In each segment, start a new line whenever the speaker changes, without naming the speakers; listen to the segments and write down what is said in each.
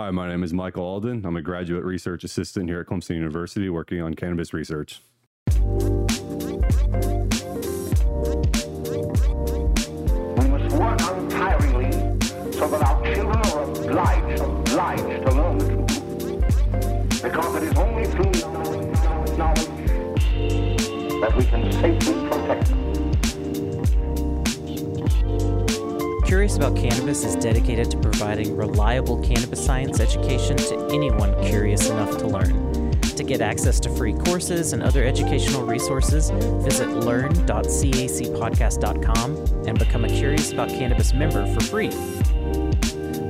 Hi, my name is Michael Alden. I'm a graduate research assistant here at Clemson University working on cannabis research.
We must work untiringly so that our children are obliged, obliged to learn the truth. Because it is only through knowledge, knowledge that we can safely protect them.
Curious About Cannabis is dedicated to providing reliable cannabis science education to anyone curious enough to learn. To get access to free courses and other educational resources, visit learn.cacpodcast.com and become a Curious About Cannabis member for free.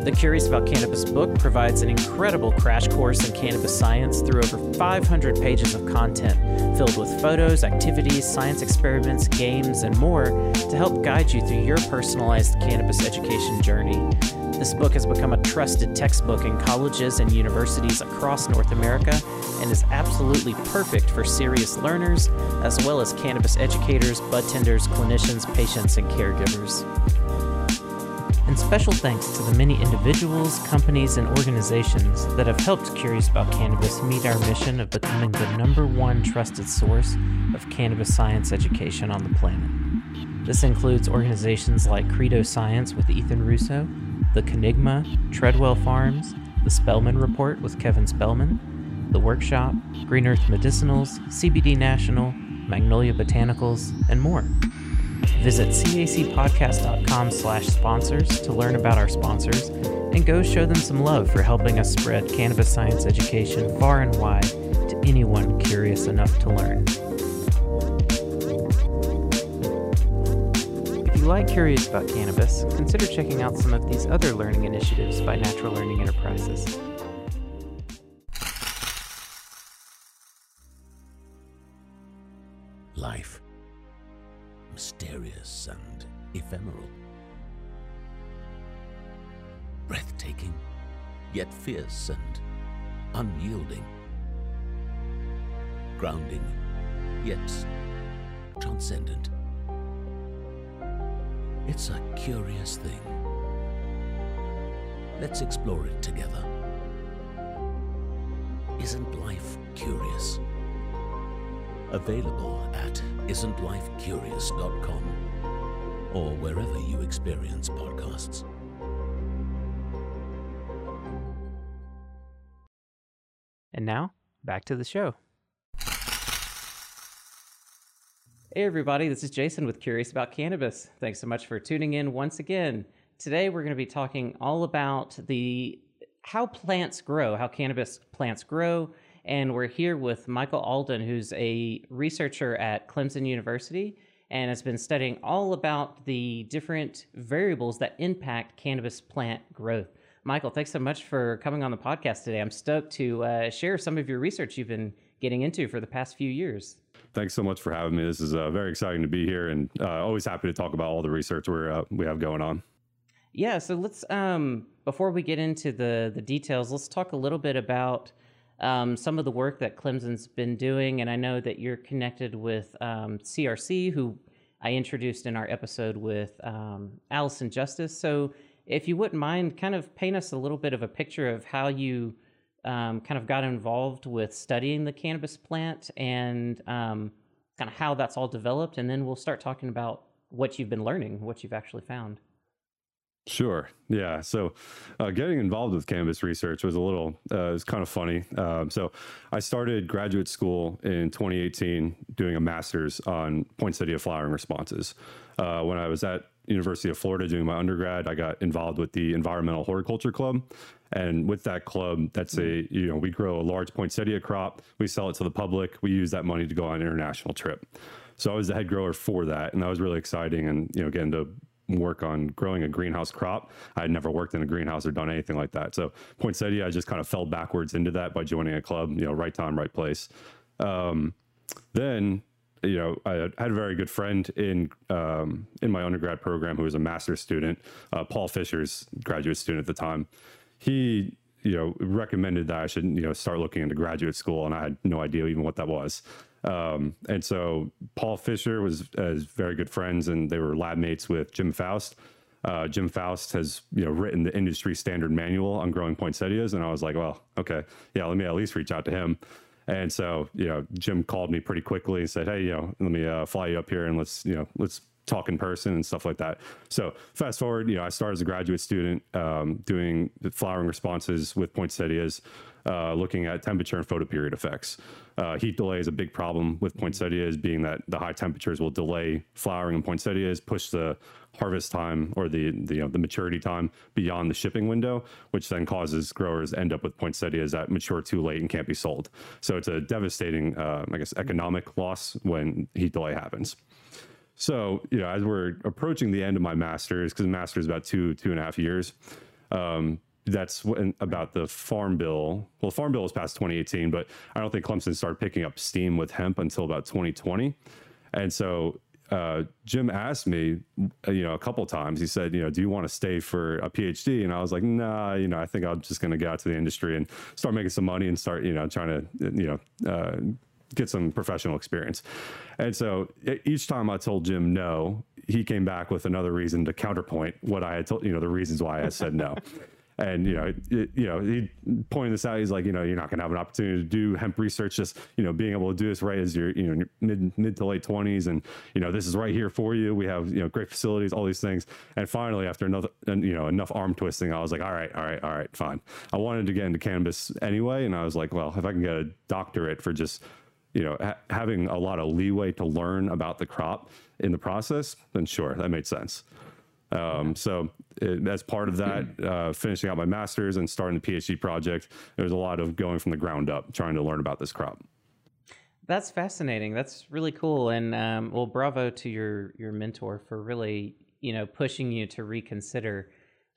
The Curious About Cannabis book provides an incredible crash course in cannabis science through over 500 pages of content filled with photos, activities, science experiments, games, and more to help guide you through your personalized cannabis education journey. This book has become a trusted textbook in colleges and universities across North America and is absolutely perfect for serious learners as well as cannabis educators, bud tenders, clinicians, patients, and caregivers. And special thanks to the many individuals, companies, and organizations that have helped Curious About Cannabis meet our mission of becoming the number one trusted source of cannabis science education on the planet. This includes organizations like Credo Science with Ethan Russo, The Kenigma, Treadwell Farms, The Spellman Report with Kevin Spellman, The Workshop, Green Earth Medicinals, CBD National, Magnolia Botanicals, and more. Visit cacpodcast.com slash sponsors to learn about our sponsors and go show them some love for helping us spread cannabis science education far and wide to anyone curious enough to learn. If you like Curious About Cannabis, consider checking out some of these other learning initiatives by Natural Learning Enterprises.
Ephemeral. Breathtaking, yet fierce and unyielding. Grounding, yet transcendent. It's a curious thing. Let's explore it together. Isn't life curious? Available at isn'tlifecurious.com or wherever you experience podcasts.
And now, back to the show. Hey, everybody, this is Jason with Curious About Cannabis. Thanks so much for tuning in once again. Today, we're going to be talking all about the how plants grow, how cannabis plants grow, and we're here with Michael Alden, who's a researcher at Clemson University and has been studying all about the different variables that impact cannabis plant growth. Michael, thanks so much for coming on the podcast today. I'm stoked to uh, share some of your research you've been getting into for the past few years.
Thanks so much for having me. This is uh, very exciting to be here, and uh, always happy to talk about all the research we're uh, we have going on.
Yeah, so let's um, before we get into the the details, let's talk a little bit about um, some of the work that Clemson's been doing, and I know that you're connected with um, CRC, who I introduced in our episode with um, Allison Justice. So, if you wouldn't mind, kind of paint us a little bit of a picture of how you um, kind of got involved with studying the cannabis plant and um, kind of how that's all developed, and then we'll start talking about what you've been learning, what you've actually found.
Sure. Yeah. So, uh, getting involved with cannabis research was a little, uh, it was kind of funny. Um, so, I started graduate school in 2018 doing a master's on poinsettia flowering responses. Uh, when I was at University of Florida doing my undergrad, I got involved with the Environmental Horticulture Club. And with that club, that's a, you know, we grow a large poinsettia crop, we sell it to the public, we use that money to go on an international trip. So I was the head grower for that, and that was really exciting. And you know, getting to work on growing a greenhouse crop. I had never worked in a greenhouse or done anything like that. So poinsettia, I just kind of fell backwards into that by joining a club. You know, right time, right place. Um, then you know, I had a very good friend in um, in my undergrad program who was a master's student, uh, Paul Fisher's graduate student at the time. He, you know, recommended that I should, you know, start looking into graduate school, and I had no idea even what that was. Um, and so Paul Fisher was as very good friends, and they were lab mates with Jim Faust. uh, Jim Faust has you know written the industry standard manual on growing poinsettias, and I was like, well, okay, yeah, let me at least reach out to him. And so you know, Jim called me pretty quickly and said, hey, you know, let me uh, fly you up here and let's you know let's talk in person and stuff like that. So fast forward, you know, I started as a graduate student um, doing flowering responses with poinsettias, uh, looking at temperature and photoperiod effects. Uh, heat delay is a big problem with poinsettias, being that the high temperatures will delay flowering in poinsettias, push the harvest time or the, the you know the maturity time beyond the shipping window, which then causes growers end up with poinsettias that mature too late and can't be sold. So it's a devastating, uh, I guess, economic loss when heat delay happens. So, you know, as we're approaching the end of my master's, because master's about two, two and a half years, um, that's about the farm bill. Well, the farm bill was passed 2018, but I don't think Clemson started picking up steam with hemp until about 2020. And so uh, Jim asked me, uh, you know, a couple times. He said, you know, do you want to stay for a PhD? And I was like, nah, you know, I think I'm just going to get out to the industry and start making some money and start, you know, trying to, you know, uh, get some professional experience. And so each time I told Jim no, he came back with another reason to counterpoint what I had told, you know, the reasons why I said no. and you know, it, you know, he pointed this out. He's like, you know, you're not going to have an opportunity to do hemp research. Just you know, being able to do this right as you're, you know, mid mid to late twenties, and you know, this is right here for you. We have you know great facilities, all these things. And finally, after another, you know, enough arm twisting, I was like, all right, all right, all right, fine. I wanted to get into cannabis anyway, and I was like, well, if I can get a doctorate for just you know, ha- having a lot of leeway to learn about the crop in the process, then sure, that made sense. Um, so it, as part of that, uh, finishing out my master's and starting the PhD project, there's a lot of going from the ground up, trying to learn about this crop.
That's fascinating. That's really cool. And um, well, bravo to your your mentor for really you know pushing you to reconsider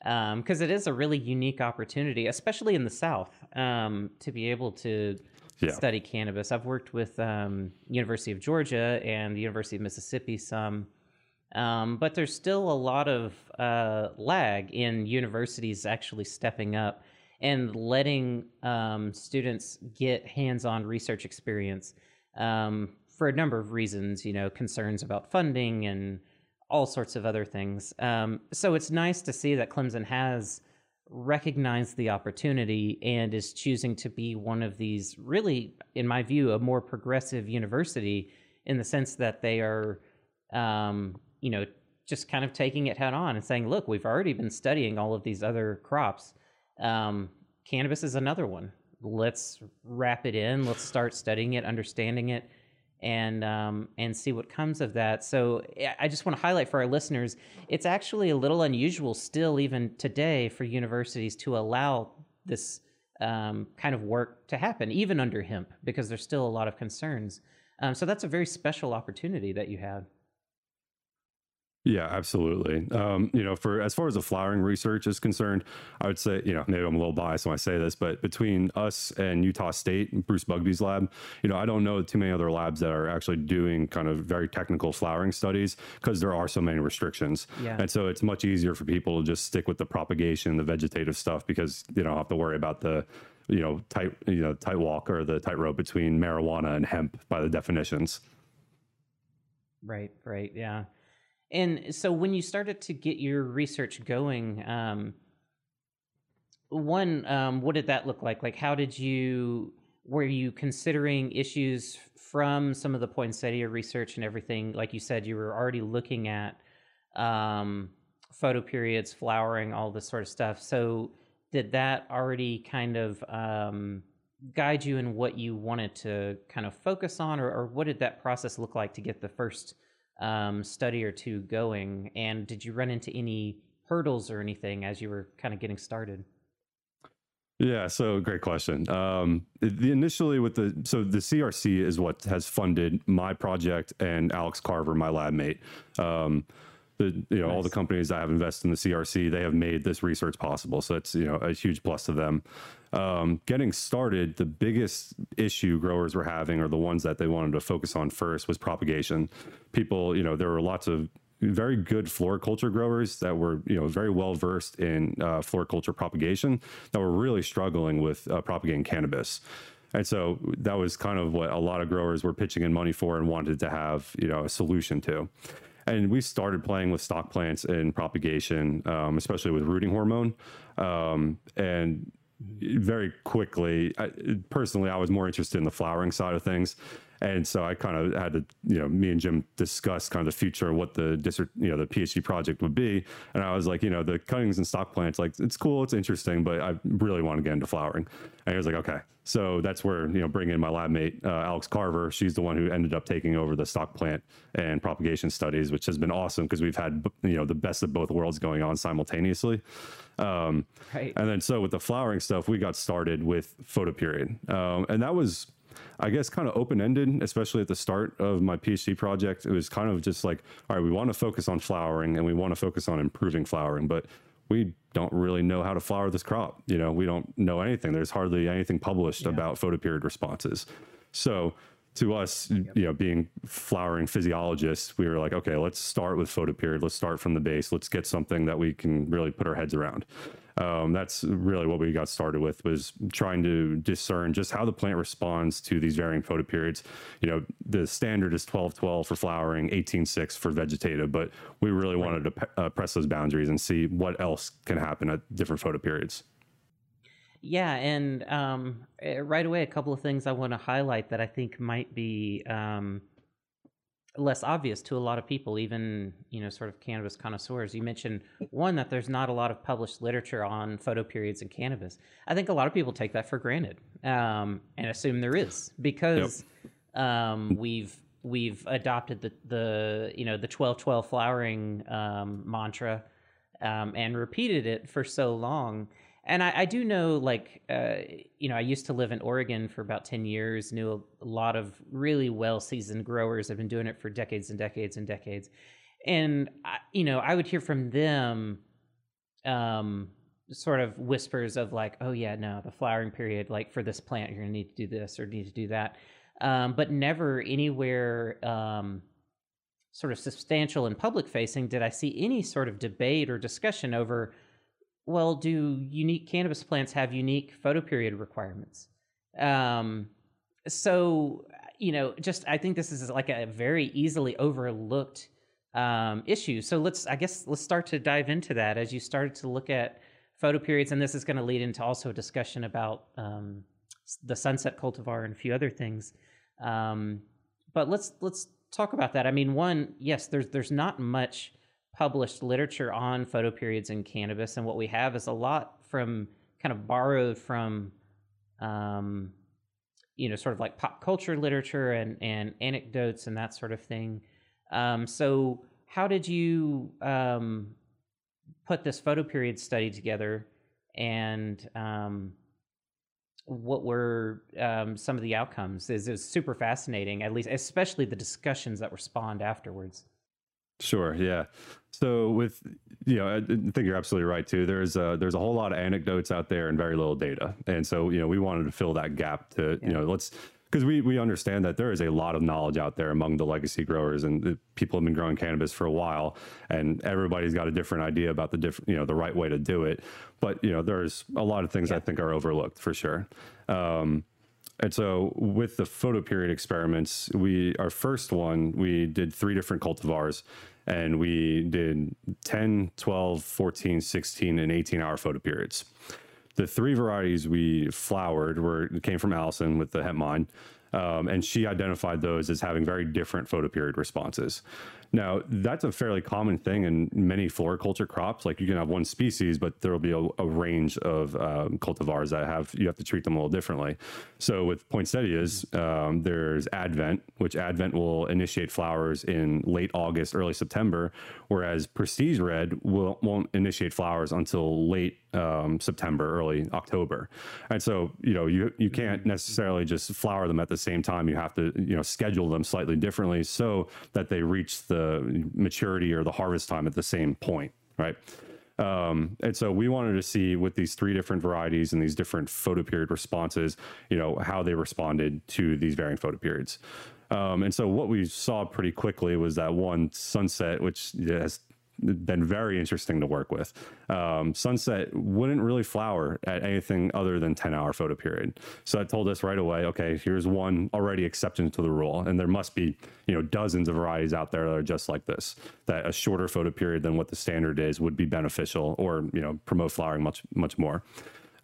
because um, it is a really unique opportunity, especially in the South, um, to be able to yeah. study cannabis. I've worked with um, University of Georgia and the University of Mississippi some, um, but there's still a lot of uh, lag in universities actually stepping up and letting um, students get hands-on research experience um, for a number of reasons. You know, concerns about funding and all sorts of other things. Um, so it's nice to see that Clemson has recognized the opportunity and is choosing to be one of these really, in my view, a more progressive university in the sense that they are, um, you know, just kind of taking it head on and saying, look, we've already been studying all of these other crops. Um, cannabis is another one. Let's wrap it in. Let's start studying it, understanding it, and um, and see what comes of that. So I just want to highlight for our listeners, it's actually a little unusual still, even today, for universities to allow this um, kind of work to happen, even under hemp, because there's still a lot of concerns. Um, so that's a very special opportunity that you had.
Yeah, absolutely. Um, you know, for as far as the flowering research is concerned, I would say, you know, maybe I'm a little biased when I say this, but between us and Utah State, Bruce Bugbee's lab, you know, I don't know too many other labs that are actually doing kind of very technical flowering studies because there are so many restrictions. Yeah. And so it's much easier for people to just stick with the propagation, the vegetative stuff, because you don't have to worry about the you know tight you know tight walk or the tightrope between marijuana and hemp by the definitions.
Right. Right. Yeah. And so when you started to get your research going, um, one, um, what did that look like? Like, how did you, were you considering issues from some of the poinsettia research and everything? Like you said, you were already looking at um, photoperiods, flowering, all this sort of stuff. So did that already kind of um, guide you in what you wanted to kind of focus on, or, or what did that process look like to get the first um, study or two going? And did you run into any hurdles or anything as you were kind of getting started?
Yeah, so great question. Um, the initially with the so the CRC is what has funded my project and Alex Carver, my lab mate. Um, the you know nice. all the companies that have invested in the CRC, they have made this research possible. So it's you know a huge plus to them. Um, getting started, the biggest issue growers were having, or the ones that they wanted to focus on first, was propagation. People, you know, there were lots of very good floriculture growers that were you know very well versed in uh, floriculture propagation that were really struggling with uh, propagating cannabis. And so that was kind of what a lot of growers were pitching in money for and wanted to have, you know, a solution to. And we started playing with stock plants and propagation, um, especially with rooting hormone. Um, and very quickly, I, personally, I was more interested in the flowering side of things. And so I kind of had to, you know, me and Jim discuss kind of the future of what the district, you know, the PhD project would be. And I was like, you know, the cuttings and stock plants, like it's cool, it's interesting, but I really want to get into flowering. And he was like, okay. So that's where, you know, bring in my lab mate, uh, Alex Carver. She's the one who ended up taking over the stock plant and propagation studies, which has been awesome because we've had, you know, the best of both worlds going on simultaneously. Um, right. And then so with the flowering stuff, we got started with photoperiod. Um, and that was, I guess, kind of open ended, especially at the start of my PhD project. It was kind of just like, all right, we want to focus on flowering and we want to focus on improving flowering, but we don't really know how to flower this crop. You know, we don't know anything. There's hardly anything published yeah. about photoperiod responses. So to us, yep. you know, being flowering physiologists, we were like, okay, let's start with photoperiod. Let's start from the base. Let's get something that we can really put our heads around. Um, that's really what we got started with was trying to discern just how the plant responds to these varying photoperiods. You know, the standard is 12 12 for flowering, 18 6 for vegetative, but we really right. wanted to uh, press those boundaries and see what else can happen at different photoperiods.
Yeah, and um, eh, right away, a couple of things I want to highlight that I think might be um, less obvious to a lot of people, even you know, sort of cannabis connoisseurs. You mentioned one that there's not a lot of published literature on photoperiods in cannabis. I think a lot of people take that for granted um, and assume there is because yep. um, we've we've adopted the the you know the twelve twelve flowering um, mantra um, and repeated it for so long and I, I, do know like uh, you know i used to live in oregon for about 10 years knew a, lot of really well seasoned growers. I've been doing it for decades and decades and decades. And I, you know i would hear from them um, sort of whispers of like oh yeah no the flowering period like for this plant you're going to need to do this or need to do that. Um, but never anywhere um, sort of substantial and public facing did i see any sort of debate or discussion over well, do unique cannabis plants have unique photoperiod requirements? Um, so, you know, just I think this is like a very easily overlooked um, issue. So let's, I guess, let's start to dive into that as you started to look at photoperiods, and this is going to lead into also a discussion about um, the sunset cultivar and a few other things. Um, but let's let's talk about that. I mean, one, yes, there's there's not much published literature on photoperiods in cannabis, and what we have is a lot from kind of borrowed from, um, you know, sort of like pop culture literature and and anecdotes and that sort of thing. Um, so, how did you um, put this photoperiod study together, and um, what were um, some of the outcomes? Is it was super fascinating, at least, especially the discussions that were spawned afterwards.
Sure. Yeah. So with you know, I think you're absolutely right too. There's a, there's a whole lot of anecdotes out there and very little data, and so you know we wanted to fill that gap to yeah. you know let's because we we understand that there is a lot of knowledge out there among the legacy growers and people have been growing cannabis for a while, and everybody's got a different idea about the different you know the right way to do it. But you know there's a lot of things yeah. I think are overlooked for sure. Um, and so with the photoperiod experiments, we our first one, we did three different cultivars and we did 10, 12, 14, 16 and 18 hour photoperiods. The three varieties we flowered were came from Allison with the hemp mine. Um, and she identified those as having very different photoperiod responses. Now, that's a fairly common thing in many floriculture crops. Like you can have one species, but there will be a, a range of um, cultivars that have you have to treat them a little differently. So with poinsettias, um, there's Advent, which Advent will initiate flowers in late August, early September, whereas Prestige Red will, won't initiate flowers until late um, September, early October. And so, you know, you you can't necessarily just flower them at the same time. You have to, you know, schedule them slightly differently so that they reach the maturity or the harvest time at the same point, right? Um, and so we wanted to see with these three different varieties and these different photoperiod responses, you know, how they responded to these varying photoperiods. Um, and so what we saw pretty quickly was that one sunset, which has been very interesting to work with. Um, Sunset wouldn't really flower at anything other than 10 hour photo period. So that told us right away, okay, here's one already exception to the rule. And there must be, you know, dozens of varieties out there that are just like this, that a shorter photo period than what the standard is would be beneficial or, you know, promote flowering much, much more.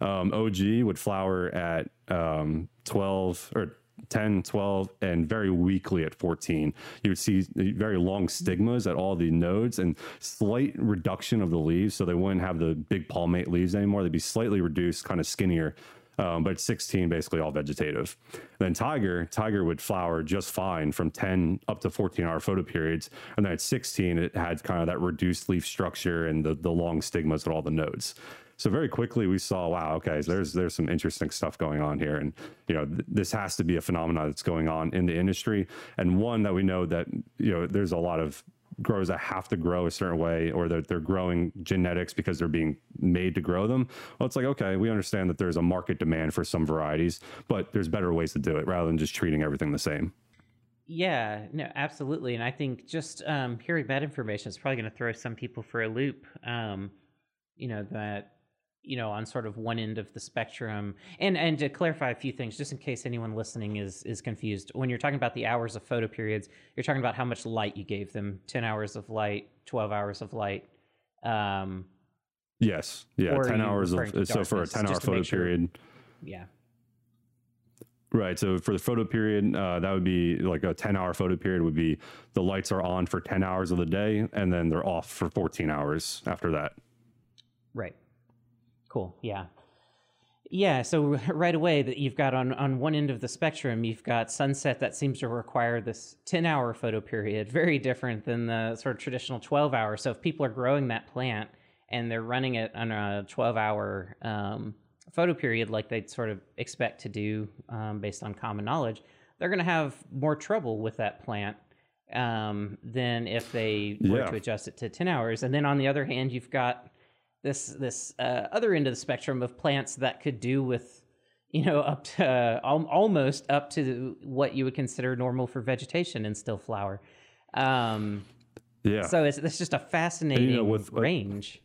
Um, OG would flower at um, 12 or 10, 12, and very weakly at 14. You would see very long stigmas at all the nodes and slight reduction of the leaves. So they wouldn't have the big palmate leaves anymore. They'd be slightly reduced, kind of skinnier. Um, but 16 basically all vegetative. Then Tiger, Tiger would flower just fine from 10 up to 14 hour photo periods. And then at 16, it had kind of that reduced leaf structure and the, the long stigmas at all the nodes. So very quickly we saw, wow, okay, there's there's some interesting stuff going on here, and you know th- this has to be a phenomenon that's going on in the industry, and one that we know that you know there's a lot of growers that have to grow a certain way or that they're growing genetics because they're being made to grow them. Well, it's like, okay, we understand that there's a market demand for some varieties, but there's better ways to do it rather than just treating everything the same.
Yeah, no, absolutely. And I think just um, hearing that information is probably going to throw some people for a loop. Um, you know, that you know on sort of one end of the spectrum and and to clarify a few things just in case anyone listening is is confused when you're talking about the hours of photo periods you're talking about how much light you gave them 10 hours of light 12 hours of light um
yes yeah 10 hours of so for a 10 hour photo sure, period
yeah
Right. So for the photo period, uh, that would be like a 10 hour photo period would be the lights are on for 10 hours of the day and then they're off for 14 hours after that.
Right. Cool. Yeah. Yeah, so right away that you've got on on one end of the spectrum, you've got sunset that seems to require this 10-hour photo period, very different than the sort of traditional 12-hour. So if people are growing that plant and they're running it on a 12-hour um, photo period like they'd sort of expect to do um, based on common knowledge, they're going to have more trouble with that plant um, than if they were to adjust it to 10 hours. And then on the other hand, you've got this this uh, other end of the spectrum of plants that could do with you know up to uh, al- almost up to what you would consider normal for vegetation and still flower. Um,
yeah.
so it's, it's just a fascinating you know, with, range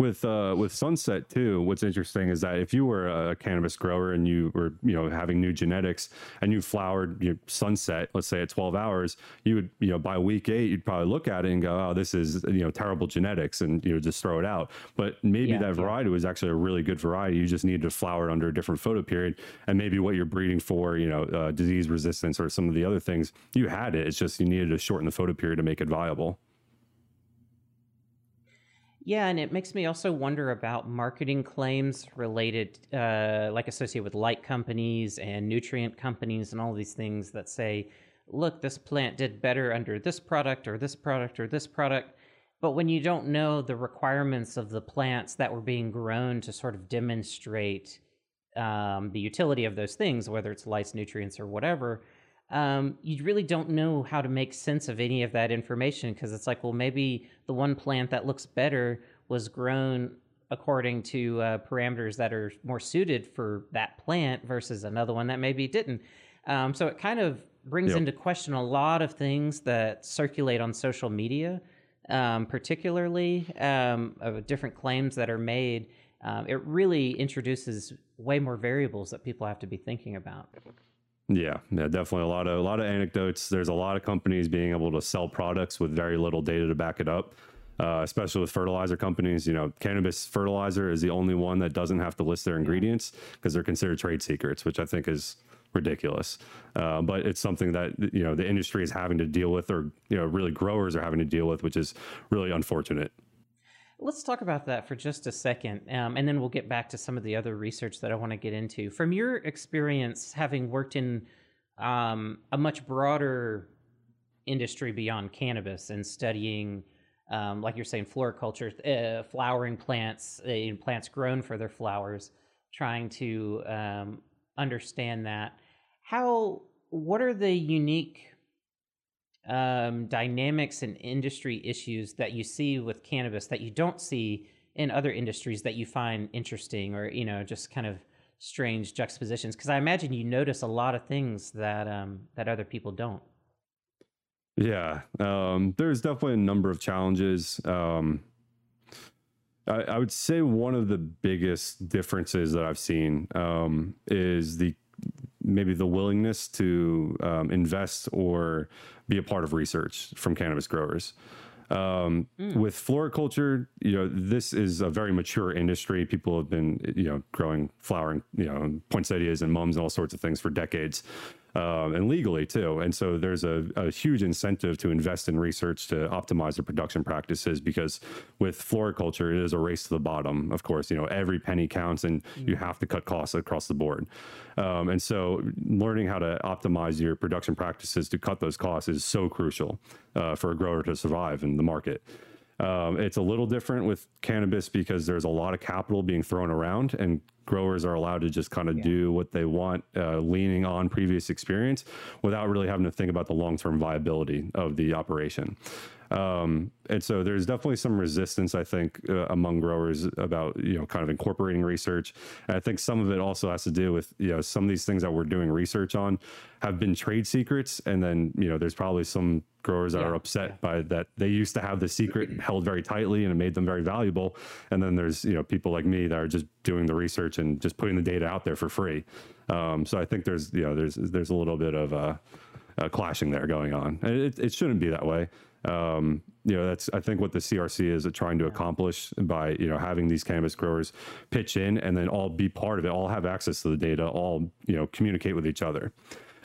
with uh, with Sunset too, what's interesting is that if you were a cannabis grower and you were you know having new genetics and you flowered your Sunset, let's say at 12 hours, you would you know by week eight you'd probably look at it and go, oh, this is you know terrible genetics, and you know just throw it out. But maybe yeah, that variety yeah. was actually a really good variety. You just needed to flower it under a different photo period, and maybe what you're breeding for, you know, uh, disease resistance or some of the other things, you had it. It's just you needed to shorten the photo period to make it viable.
Yeah, and it makes me also wonder about marketing claims related, uh, like associated with light companies and nutrient companies and all these things that say, look, this plant did better under this product or this product or this product. But when you don't know the requirements of the plants that were being grown to sort of demonstrate um, the utility of those things, whether it's lights, nutrients, or whatever, um, you really don't know how to make sense of any of that information because it's like, well, maybe the one plant that looks better was grown according to uh, parameters that are more suited for that plant versus another one that maybe didn't. Um, so it kind of brings yep. into question a lot of things that circulate on social media, um, particularly um, of different claims that are made. Um, it really introduces way more variables that people have to be thinking about.
Yeah, yeah, definitely a lot of a lot of anecdotes. There's a lot of companies being able to sell products with very little data to back it up. Uh, especially with fertilizer companies, you know, cannabis fertilizer is the only one that doesn't have to list their ingredients because they're considered trade secrets, which I think is ridiculous. Uh, but it's something that you know the industry is having to deal with, or you know, really growers are having to deal with, which is really unfortunate.
Let's talk about that for just a second, um, and then we'll get back to some of the other research that I want to get into. From your experience, having worked in um, a much broader industry beyond cannabis and studying, um, like you're saying, floriculture, uh, flowering plants, uh, plants grown for their flowers, trying to um, understand that. How? What are the unique um, dynamics and industry issues that you see with cannabis that you don't see in other industries that you find interesting or you know just kind of strange juxtapositions because i imagine you notice a lot of things that um, that other people don't
Yeah, um, there's definitely a number of challenges. Um, I, I, would say one of the biggest differences that I've seen um, is the maybe the willingness to um, invest or be a part of research from cannabis growers. Um, mm. With floriculture, you know, this is a very mature industry. People have been, you know, growing flowering, you know, poinsettias and mums and all sorts of things for decades um, and legally too. And so there's a, a, huge incentive to invest in research to optimize the production practices because with floriculture, it is a race to the bottom. Of course, you know every penny counts, and mm. you have to cut costs across the board. Um, and so learning how to optimize your production practices to cut those costs is so crucial uh, for a grower to survive in the market. Um, it's a little different with cannabis because there's a lot of capital being thrown around, and growers are allowed to just kind of yeah. do what they want, uh, leaning on previous experience without really having to think about the long term viability of the operation. Um, and so there's definitely some resistance, I think, uh, among growers about you know kind of incorporating research. And I think some of it also has to do with you know some of these things that we're doing research on have been trade secrets, and then you know there's probably some growers that yeah, are upset yeah. by that they used to have the secret held very tightly and it made them very valuable and then there's you know people like me that are just doing the research and just putting the data out there for free. Um, so i think there's you know there's there's a little bit of uh, uh, clashing there going on. And it, it shouldn't be that way. Um, you know, that's I think what the CRC is trying to accomplish by you know having these cannabis growers pitch in and then all be part of it, all have access to the data, all you know communicate with each other.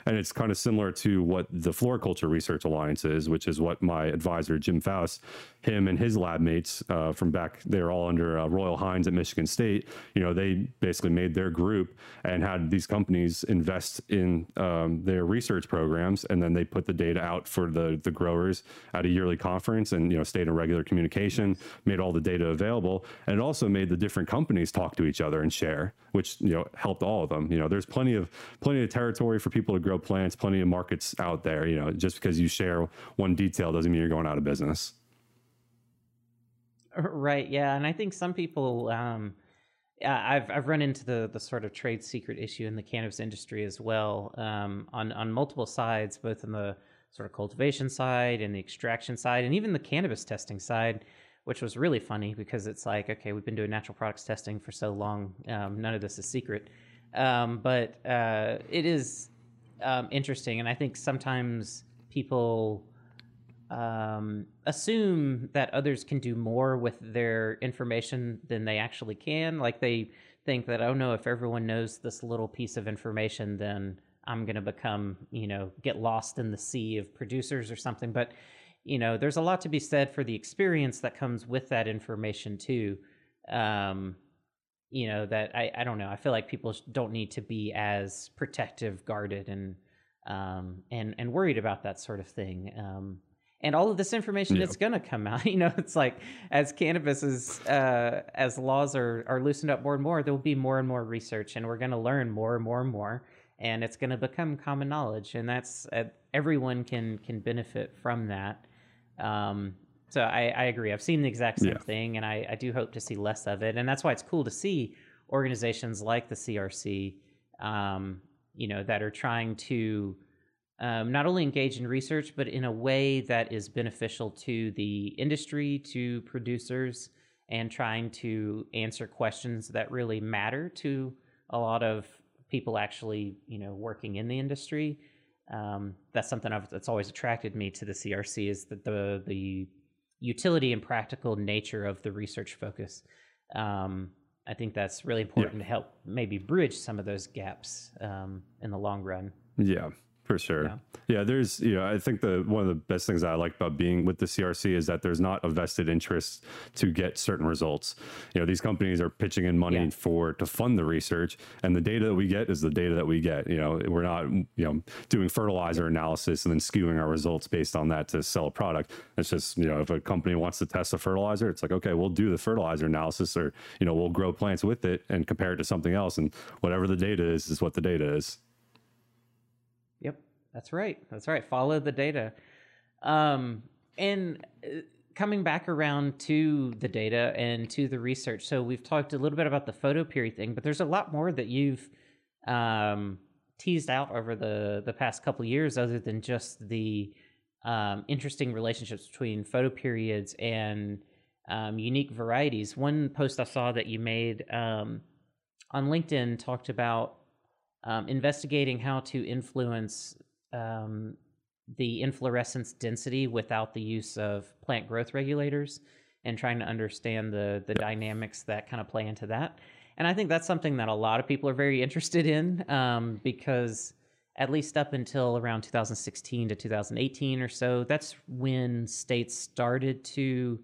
And it's kind of similar to what the Floriculture Research Alliance is, which is what my advisor, Jim Faust, him and his lab mates uh, from back, they're all under uh, Royal Heins at Michigan State. You know, they basically made their group and had these companies invest in um, their research programs. And then they put the data out for the, the growers at a yearly conference and, you know, stayed in regular communication, made all the data available. And it also made the different companies talk to each other and share, which, you know, helped all of them. You know, there's plenty of, plenty of territory for people to grow plants, plenty of markets out there. You know, just because you share one detail doesn't mean you're going out of business.
Right. Yeah, and I think some people. Um, I've I've run into the the sort of trade secret issue in the cannabis industry as well um, on on multiple sides, both in the sort of cultivation side and the extraction side, and even the cannabis testing side, which was really funny because it's like, okay, we've been doing natural products testing for so long, um, none of this is secret, um, but uh, it is um, interesting, and I think sometimes people um, assume that others can do more with their information than they actually can. Like they think that, oh no, if everyone knows this little piece of information, then I'm going to become, you know, get lost in the sea of producers or something. But, you know, there's a lot to be said for the experience that comes with that information too. Um, you know, that I, I don't know. I feel like people don't need to be as protective, guarded, and um, and and worried about that sort of thing. Um, and all of this information that's going to come out. You know, it's like as cannabis is uh, as laws are are loosened up more and more, there will be more and more research, and we're going to learn more and more and more, and it's going to become common knowledge, and that's uh, everyone can can benefit from that. Um, so I, I agree. I've seen the exact same yeah. thing, and I, I do hope to see less of it, and that's why it's cool to see organizations like the CRC, um, you know, that are trying to um, not only engage in research, but in a way that is beneficial to the industry, to producers, and trying to answer questions that really matter to a lot of people actually, you know, working in the industry. Um, that's something I've, that's always attracted me to the CRC is that the the utility and practical nature of the research focus. Um, I think that's really important yeah. to help maybe bridge some of those gaps um, in the long run.
Yeah, for sure. Yeah. yeah. there's, you know, I think the one of the best things that I like about being with the CRC is that there's not a vested interest to get certain results. You know, these companies are pitching in money yeah. for to fund the research, and the data that we get is the data that we get. You know, we're not, you know, doing fertilizer analysis and then skewing our results based on that to sell a product. It's just, you know, if a company wants to test a fertilizer, it's like, okay, we'll do the fertilizer analysis, or you know, we'll grow plants with it and compare it to something else, and whatever the data is is what the data is.
That's right. That's right. Follow the data. Um, and uh, coming back around to the data and to the research. So we've talked a little bit about the photoperi thing, but there's a lot more that you've um, teased out over the the past couple years, other than just the um, interesting relationships between photoperiods and um, unique varieties. One post I saw that you made um, on LinkedIn talked about um, investigating how to influence um, the inflorescence density without the use of plant growth regulators and trying to understand the the dynamics that kind of play into that. And I think that's something that a lot of people are very interested in um, because at least up until around 2016 to 2018 or so, that's when states started to,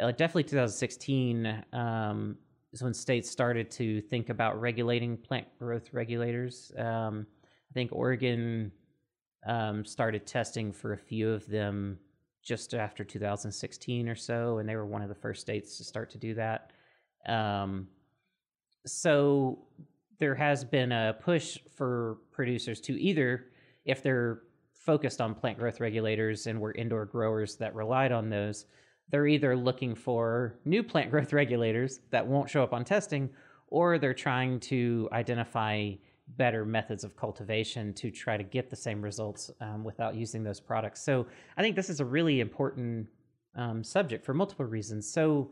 uh, definitely 2016 um, is when states started to think about regulating plant growth regulators. Um, I think Oregon um, started testing for a few of them just after 2016 or so, and they were one of the first states to start to do that. Um, so there has been a push for producers to either, if they're focused on plant growth regulators and were indoor growers that relied on those, they're either looking for new plant growth regulators that won't show up on testing, or they're trying to identify better methods of cultivation to try to get the same results um, without using those products. So I think this is a really important um, subject for multiple reasons. So,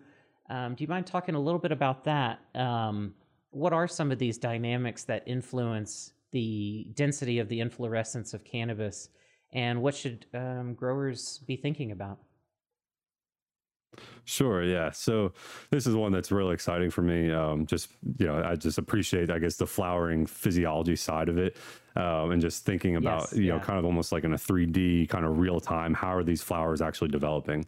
um, do you mind talking a little bit about that? Um, what are some of these dynamics that influence the density of the inflorescence of cannabis, and what should um, growers be thinking about?
Sure. Yeah. So this is one that's really exciting for me. Um, just you know, I just appreciate, I guess, the flowering physiology side of it, um, and just thinking about
Yes,
you know, kind of almost like in a three D kind of real time. How are these flowers actually developing?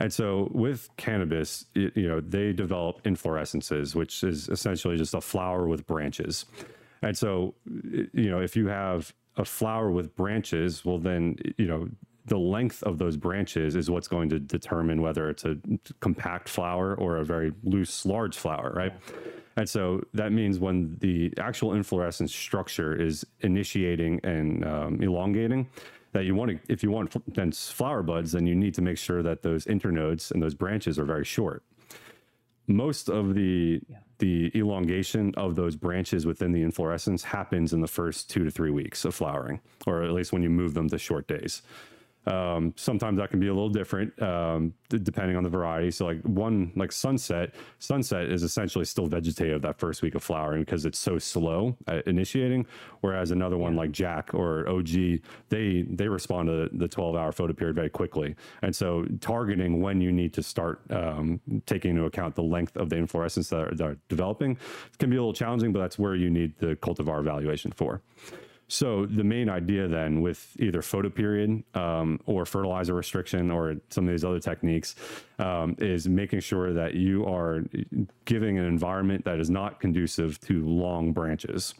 And so with cannabis, it, you know, they develop inflorescences, which is essentially just a flower with branches. And so, you know, if you have a flower with branches, well, then, you know, the length of those branches is what's going to determine whether it's a compact flower or a very loose, large flower, right? And so that means when the actual inflorescence structure is initiating and um, elongating, that you want to, if you want dense flower buds, then you need to make sure that those internodes and those branches are very short most of the the elongation of those branches within the inflorescence happens in the first two to three weeks of flowering, or at least when you move them to short days. Um, sometimes that can be a little different um, depending on the variety. So, like one, like sunset, sunset is essentially still vegetative that first week of flowering because it's so slow at initiating. Whereas another one like Jack or OG, they they respond to the 12 hour photo period very quickly. And so, targeting when you need to start um, taking into account the length of the inflorescence that are, that are developing can be a little challenging, but that's where you need the cultivar evaluation for. So the main idea then with either photoperiod um, or fertilizer restriction or some of these other techniques um, is making sure that you are giving an environment that is not conducive to long branches.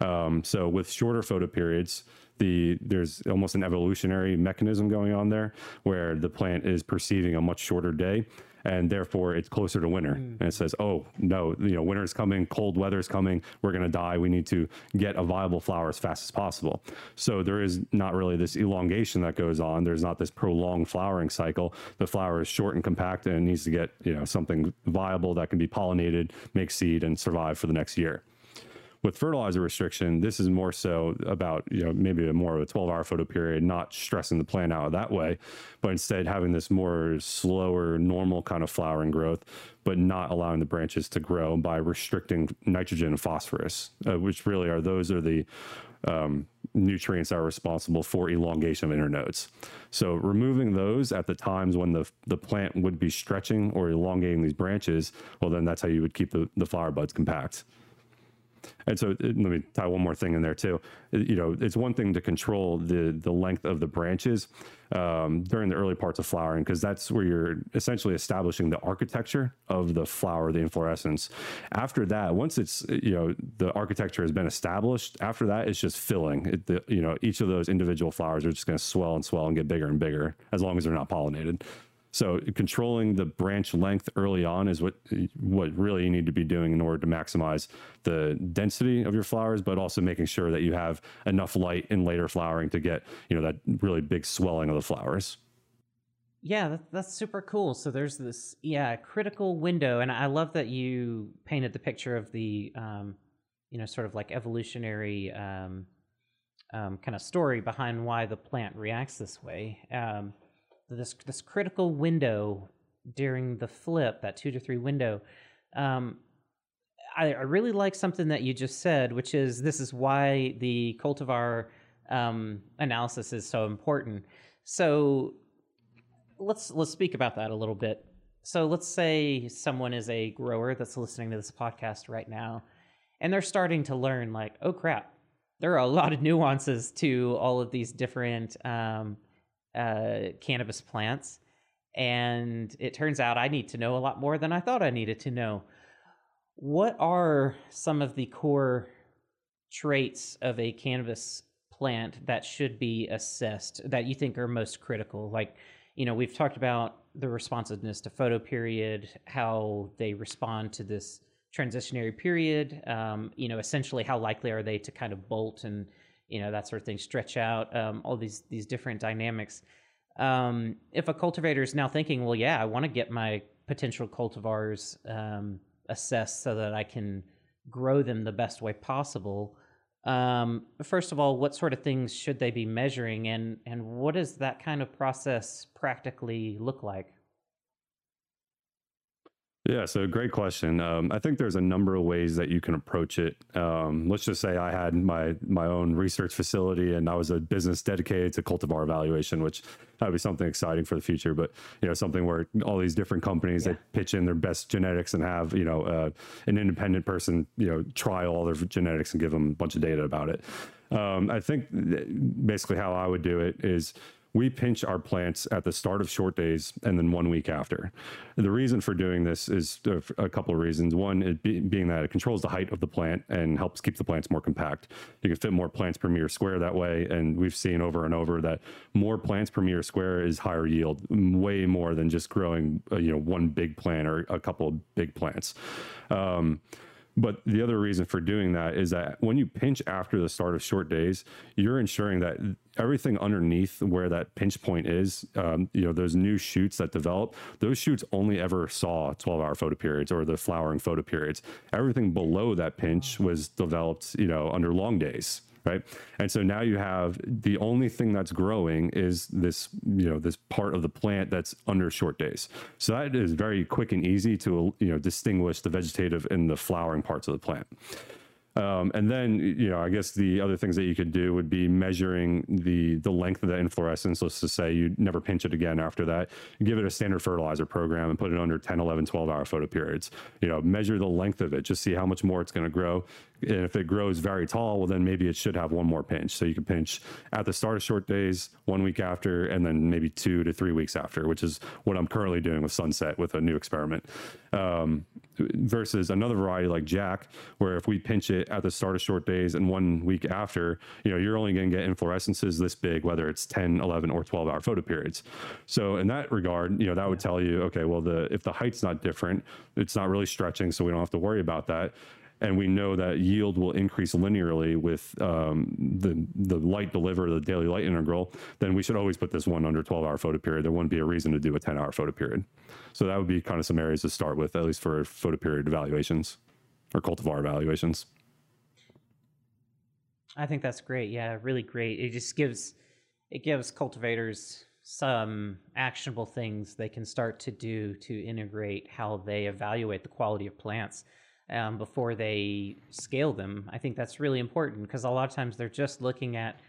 Um, so with shorter photoperiods, the there's almost an evolutionary mechanism going on there where the plant is perceiving a much shorter day and therefore it's closer to winter. Hmm. And it says oh no you know winter is coming cold weather is coming we're going to die. We need to get a viable flower as fast as possible. So there is not really this elongation that goes on. There's not this prolonged flowering cycle. The flower is short and compact and it needs to get you know something viable that can be pollinated make seed and survive for the next year with fertilizer restriction, this is more so about, you know, maybe a more of a 12 hour photo period, not stressing the plant out that way, but instead having this more slower, normal kind of flowering growth, but not allowing the branches to grow by restricting nitrogen and phosphorus, uh, which really are those are the um, nutrients that are responsible for elongation of internodes. So removing those at the times when the the plant would be stretching or elongating these branches, well, then that's how you would keep the, the flower buds compact. And so, it- let me tie one more thing in there too. Uh, you know, it's one thing to control the the length of the branches um, during the early parts of flowering because that's where you're essentially establishing the architecture of the flower, the inflorescence. After that, once it's uh, you know the architecture has been established, after that it's just filling. It, the, you know, each of those individual flowers are just going to swell and swell and get bigger and bigger as long as they're not pollinated. So controlling the branch length early on is what what really you need to be doing in order to maximize the density of your flowers, but also making sure that you have enough light in later flowering to get you know that really big swelling of the flowers.
Yeah, that, that's super cool. So there's this yeah critical window, and I love that you painted the picture of the um, you know sort of like evolutionary um, um, kind of story behind why the plant reacts this way. Um, this this critical window during the flip, that two to three window. Um, I, I really like something that you just said, which is this is why the cultivar um, analysis is so important. So let's let's speak about that a little bit. So let's say someone is a grower that's listening to this podcast right now, and they're starting to learn like, oh crap, there are a lot of nuances to all of these different um, uh, cannabis plants, and it turns out I need to know a lot more than I thought I needed to know. What are some of the core traits of a cannabis plant that should be assessed that you think are most critical? Like, you know, we've talked about the responsiveness to photoperiod, how they respond to this transitionary period. Um, you know, essentially, how likely are they to kind of bolt and you know that sort of thing, stretch out um, all these these different dynamics. Um, if a cultivator is now thinking, well, yeah, I want to get my potential cultivars um, assessed so that I can grow them the best way possible. Um, first of all, what sort of things should they be measuring, and and what does that kind of process practically look like?
Yeah, so great question. Um, I think there's a number of ways that you can approach it. Um, let's just say I had my my own research facility and I was a business dedicated to cultivar evaluation, which that'd be something exciting for the future. But you know, something where all these different companies yeah. they pitch in their best genetics and have you know uh, an independent person you know try all their genetics and give them a bunch of data about it. Um, I think basically how I would do it is we pinch our plants at the start of short days and then one week after. The reason for doing this is a couple of reasons. One, be, being that it controls the height of the plant and helps keep the plants more compact. You can fit more plants per meter square that way. And we've seen over and over that more plants per meter square is higher yield, way more than just growing, uh, you know, one big plant or a couple of big plants. Um, but the other reason for doing that is that when you pinch after the start of short days, you're ensuring that everything underneath where that pinch point is, um, you know, those new shoots that develop, those shoots only ever saw 12 hour photo periods or the flowering photo periods. Everything below that pinch was developed, you know, under long days right? And so now you have the only thing that's growing is this you know this part of the plant that's under short days. So that is very quick and easy to you know distinguish the vegetative and the flowering parts of the plant um, and then, you know, I guess the other things that you could do would be measuring the the length of the inflorescence. Let's just say you never pinch it again after that. Give it a standard fertilizer program and put it under 10, 11, 12 hour photoperiods. You know, measure the length of it, just see how much more it's going to grow. And if it grows very tall, well, then maybe it should have one more pinch. So you can pinch at the start of short days, one week after, and then maybe two to three weeks after, which is what I'm currently doing with Sunset with a new experiment. Um, versus another variety like Jack, where if we pinch it at the start of short days and one week after, you know, you're only going to get inflorescences this big, whether it's 10, 11, or 12 hour photo periods. So in that regard, you know, that would tell you, okay, well, the if the height's not different, it's not really stretching, so we don't have to worry about that and we know that yield will increase linearly with um, the the light delivered, the daily light integral, then we should always put this one under 12 hour photo period. There wouldn't be a reason to do a 10 hour photo period. So that would be kind of some areas to start with, at least for photo period evaluations or cultivar evaluations.
I think that's great. Yeah, really great. It just gives it gives cultivators some actionable things they can start to do to integrate how they evaluate the quality of plants um, before they scale them. I think that's really important because a lot of times they're just looking at,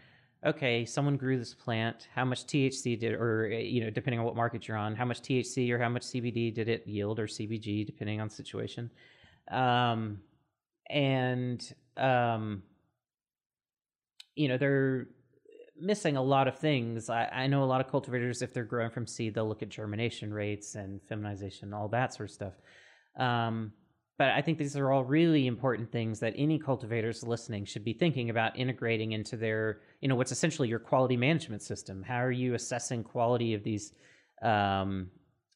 okay, someone grew this plant. How much THC did, or eh, you know, depending on what market you're on, how much THC or how much CBD did it yield, or CBG, depending on the situation. Um, and um, you know, they're missing a lot of things. I, I know a lot of cultivators, if they're growing from seed, they'll look at germination rates and feminization, all that sort of stuff. Um, but I think these are all really important things that any cultivators listening should be thinking about integrating into their, you know, what's essentially your quality management system. How are you assessing quality of these um,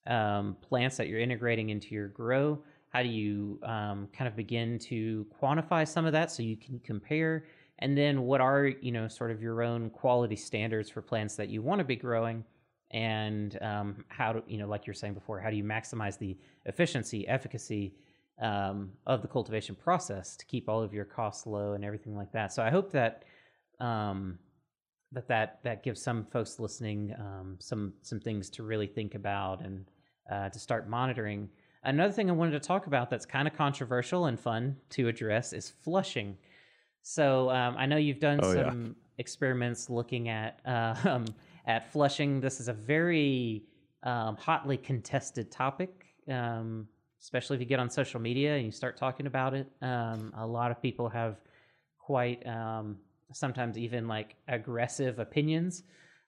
um, plants that you're integrating into your grow? How do you um, kind of begin to quantify some of that so you can compare? And then what are, you know, sort of your own quality standards for plants that you want to be growing? And um, how do, you know, like you're saying before, how do you maximize the efficiency, efficacy, um, of the cultivation process to keep all of your costs low and everything like that. So I hope that um, that that that gives some folks listening um, some some things to really think about and uh, to start monitoring. Another thing I wanted to talk about that's kind of controversial and fun to address is flushing. So um, I know you've done
Oh, yeah.
some experiments looking at uh, um, at flushing. This is a very um, hotly contested topic, um, especially if you get on social media and you start talking about it. Um, a lot of people have quite um, sometimes even like aggressive opinions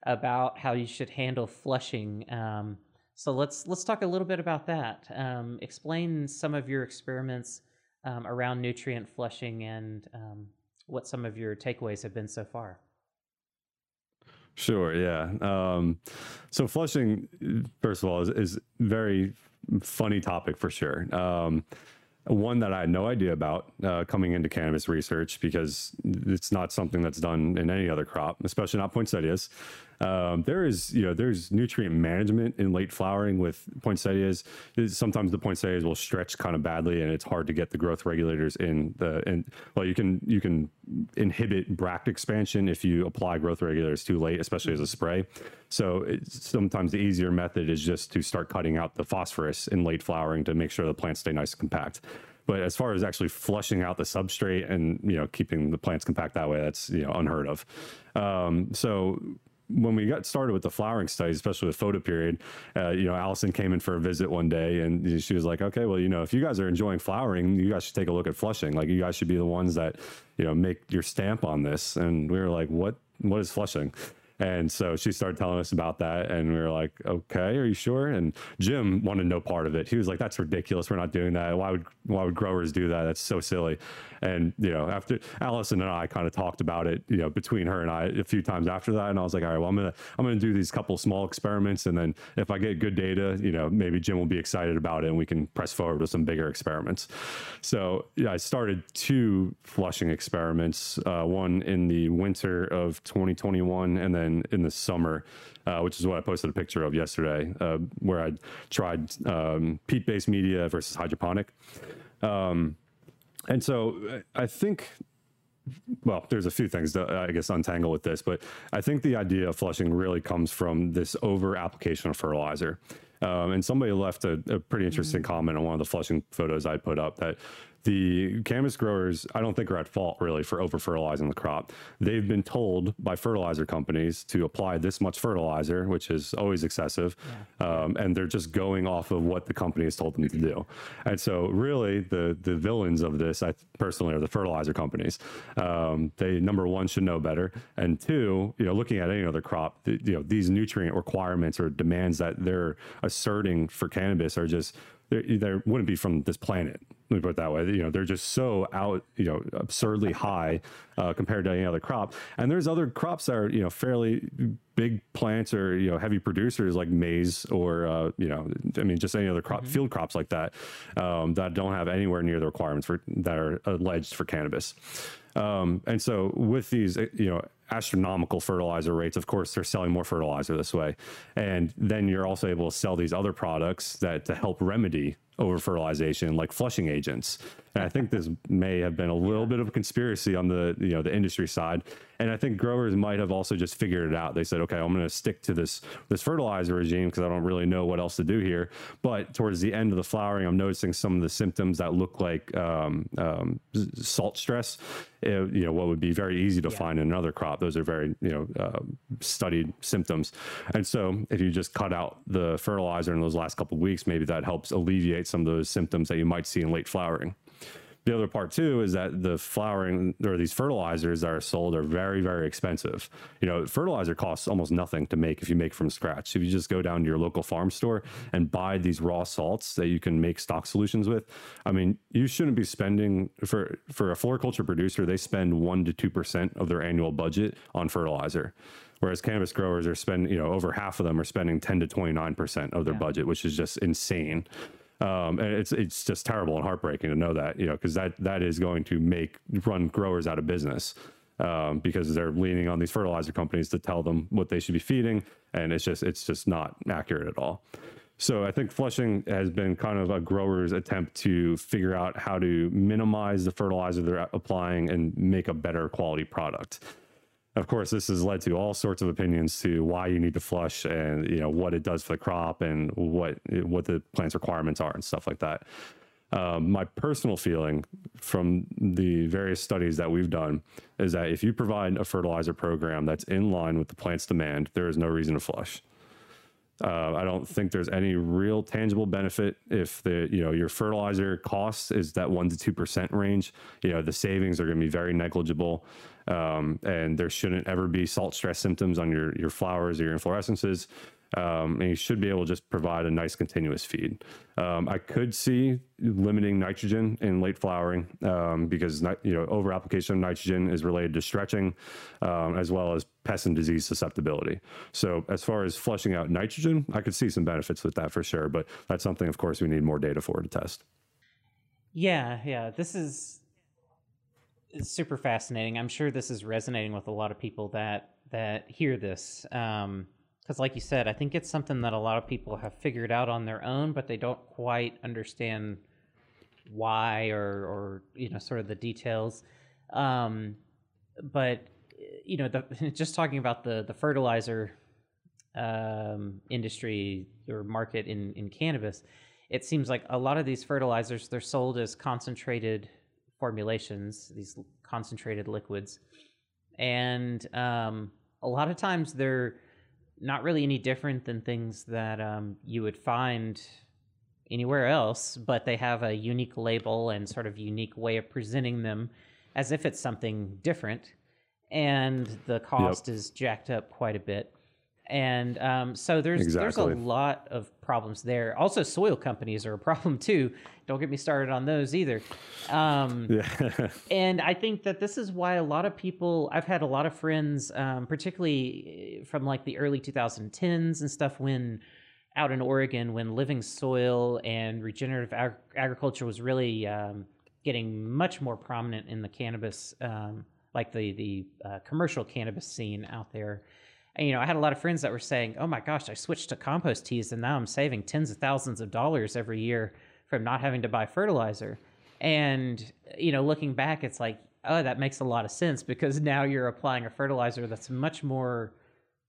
about how you should handle flushing. Um, so let's let's talk a little bit about that. Um, explain some of your experiments um, around nutrient flushing and um, what some of your takeaways have been so far.
Sure. Yeah. Um, so flushing, first of all, is, is very funny topic for sure. Um, one that I had no idea about uh, coming into cannabis research because it's not something that's done in any other crop, especially not poinsettias. Um, there is, you know, there's nutrient management in late flowering with poinsettias. Sometimes the poinsettias will stretch kind of badly, and it's hard to get the growth regulators in the. And well, you can you can inhibit bract expansion if you apply growth regulators too late, especially as a spray. So sometimes the easier method is just to start cutting out the phosphorus in late flowering to make sure the plants stay nice and compact. But as far as actually flushing out the substrate and you know keeping the plants compact that way, that's you know unheard of. Um, so when we got started with the flowering studies, especially with photo period, uh, you know, Allison came in for a visit one day and she was like, okay, well, you know, if you guys are enjoying flowering, you guys should take a look at flushing. Like you guys should be the ones that, you know, make your stamp on this. And we were like, what, what is flushing? And so she started telling us about that, and we were like, "Okay, are you sure?" And Jim wanted no part of it. He was like, "That's ridiculous. We're not doing that. Why would why would growers do that? That's so silly." And you know, after Allison and I kind of talked about it, you know, between her and I a few times after that, and I was like, "All right, well, I'm gonna I'm gonna do these couple small experiments, and then if I get good data, you know, maybe Jim will be excited about it, and we can press forward with some bigger experiments." So yeah, I started two flushing experiments, uh, one in the winter of 2021, and then in the summer, uh, which is what I posted a picture of yesterday, uh, where I tried um, peat-based media versus hydroponic. Um, and so I think well, there's a few things that I guess untangle with this, but I think the idea of flushing really comes from this over application of fertilizer. Um, and somebody left a, a pretty interesting comment on one of the flushing photos I put up that the cannabis growers, I don't think are at fault really for over fertilizing the crop. They've been told by fertilizer companies to apply this much fertilizer, which is always excessive, um, and they're just going off of what the company has told them to do. And so, really, the the villains of this, I personally, are the fertilizer companies. Um, they number one should know better, and two, you know, looking at any other crop, the, you know, these nutrient requirements or demands that they're asserting for cannabis are just they they wouldn't be from this planet. Let me put it that way. You know, they're just so out, you know, absurdly high uh, compared to any other crop. And there's other crops that are, you know, fairly big plants or you know heavy producers like maize or uh, you know, I mean, just any other crop, field crops like that um, that don't have anywhere near the requirements for that are alleged for cannabis. Um, and so with these, you know, astronomical fertilizer rates, of course, they're selling more fertilizer this way. And then you're also able to sell these other products that to help remedy over fertilization, like flushing agents. And I think this may have been a little bit of a conspiracy on the you know the industry side. And I think growers might have also just figured it out. They said, okay, I'm going to stick to this this fertilizer regime because I don't really know what else to do here. But towards the end of the flowering, I'm noticing some of the symptoms that look like um, um, salt stress. Uh, you know, what would be very easy to find in another crop. Those are very you know uh, studied symptoms. And so if you just cut out the fertilizer in those last couple of weeks, maybe that helps alleviate some of those symptoms that you might see in late flowering. The other part too is that the flowering or these fertilizers that are sold are very, very expensive. You know, fertilizer costs almost nothing to make if you make from scratch. If you just go down to your local farm store and buy these raw salts that you can make stock solutions with, I mean, you shouldn't be spending for for a floriculture producer. They spend one to two percent of their annual budget on fertilizer. Whereas cannabis growers are spending, you know, over half of them are spending 10 to 29% of their budget, which is just insane. Um, and it's it's just terrible and heartbreaking to know that, you know, because that that is going to make run growers out of business um, because they're leaning on these fertilizer companies to tell them what they should be feeding, and it's just it's just not accurate at all. So I think flushing has been kind of a grower's attempt to figure out how to minimize the fertilizer they're applying and make a better quality product. Of course, this has led to all sorts of opinions to why you need to flush and you know what it does for the crop and what what the plant's requirements are and stuff like that. Um, my personal feeling from the various studies that we've done is that if you provide a fertilizer program that's in line with the plant's demand, there is no reason to flush. Uh, I don't think there's any real tangible benefit if the you know your fertilizer cost is that one to two percent range. You know the savings are going to be very negligible, um, and there shouldn't ever be salt stress symptoms on your your flowers or your inflorescences um, and you should be able to just provide a nice continuous feed. Um, I could see limiting nitrogen in late flowering um, because you know over application of nitrogen is related to stretching um, as well as pest and disease susceptibility. So as far as flushing out nitrogen, I could see some benefits with that for sure, but that's something, of course, we need more data for to test.
Yeah, yeah, this is super fascinating. I'm sure this is resonating with a lot of people that that hear this. Um, because like you said i think it's something that a lot of people have figured out on their own but they don't quite understand why or or you know sort of the details um, but you know the, just talking about the the fertilizer um, industry or market in in cannabis it seems like a lot of these fertilizers they're sold as concentrated formulations these concentrated liquids and um, a lot of times they're not really any different than things that um, you would find anywhere else, but they have a unique label and sort of unique way of presenting them as if it's something different. And the cost yep. is jacked up quite a bit and um, so there's exactly. there's a lot of problems there. Also, soil companies are a problem too. Don't get me started on those either. Um, yeah. and I think that this is why a lot of people. I've had a lot of friends, um, particularly from like the early 2010s and stuff, when out in Oregon, when living soil and regenerative ag- agriculture was really um, getting much more prominent in the cannabis, um, like the the uh, commercial cannabis scene out there and, you know, I had a lot of friends that were saying, "Oh my gosh, I switched to compost teas, and now I'm saving tens of thousands of dollars every year from not having to buy fertilizer." And you know, looking back, it's like, oh, that makes a lot of sense because now you're applying a fertilizer that's much more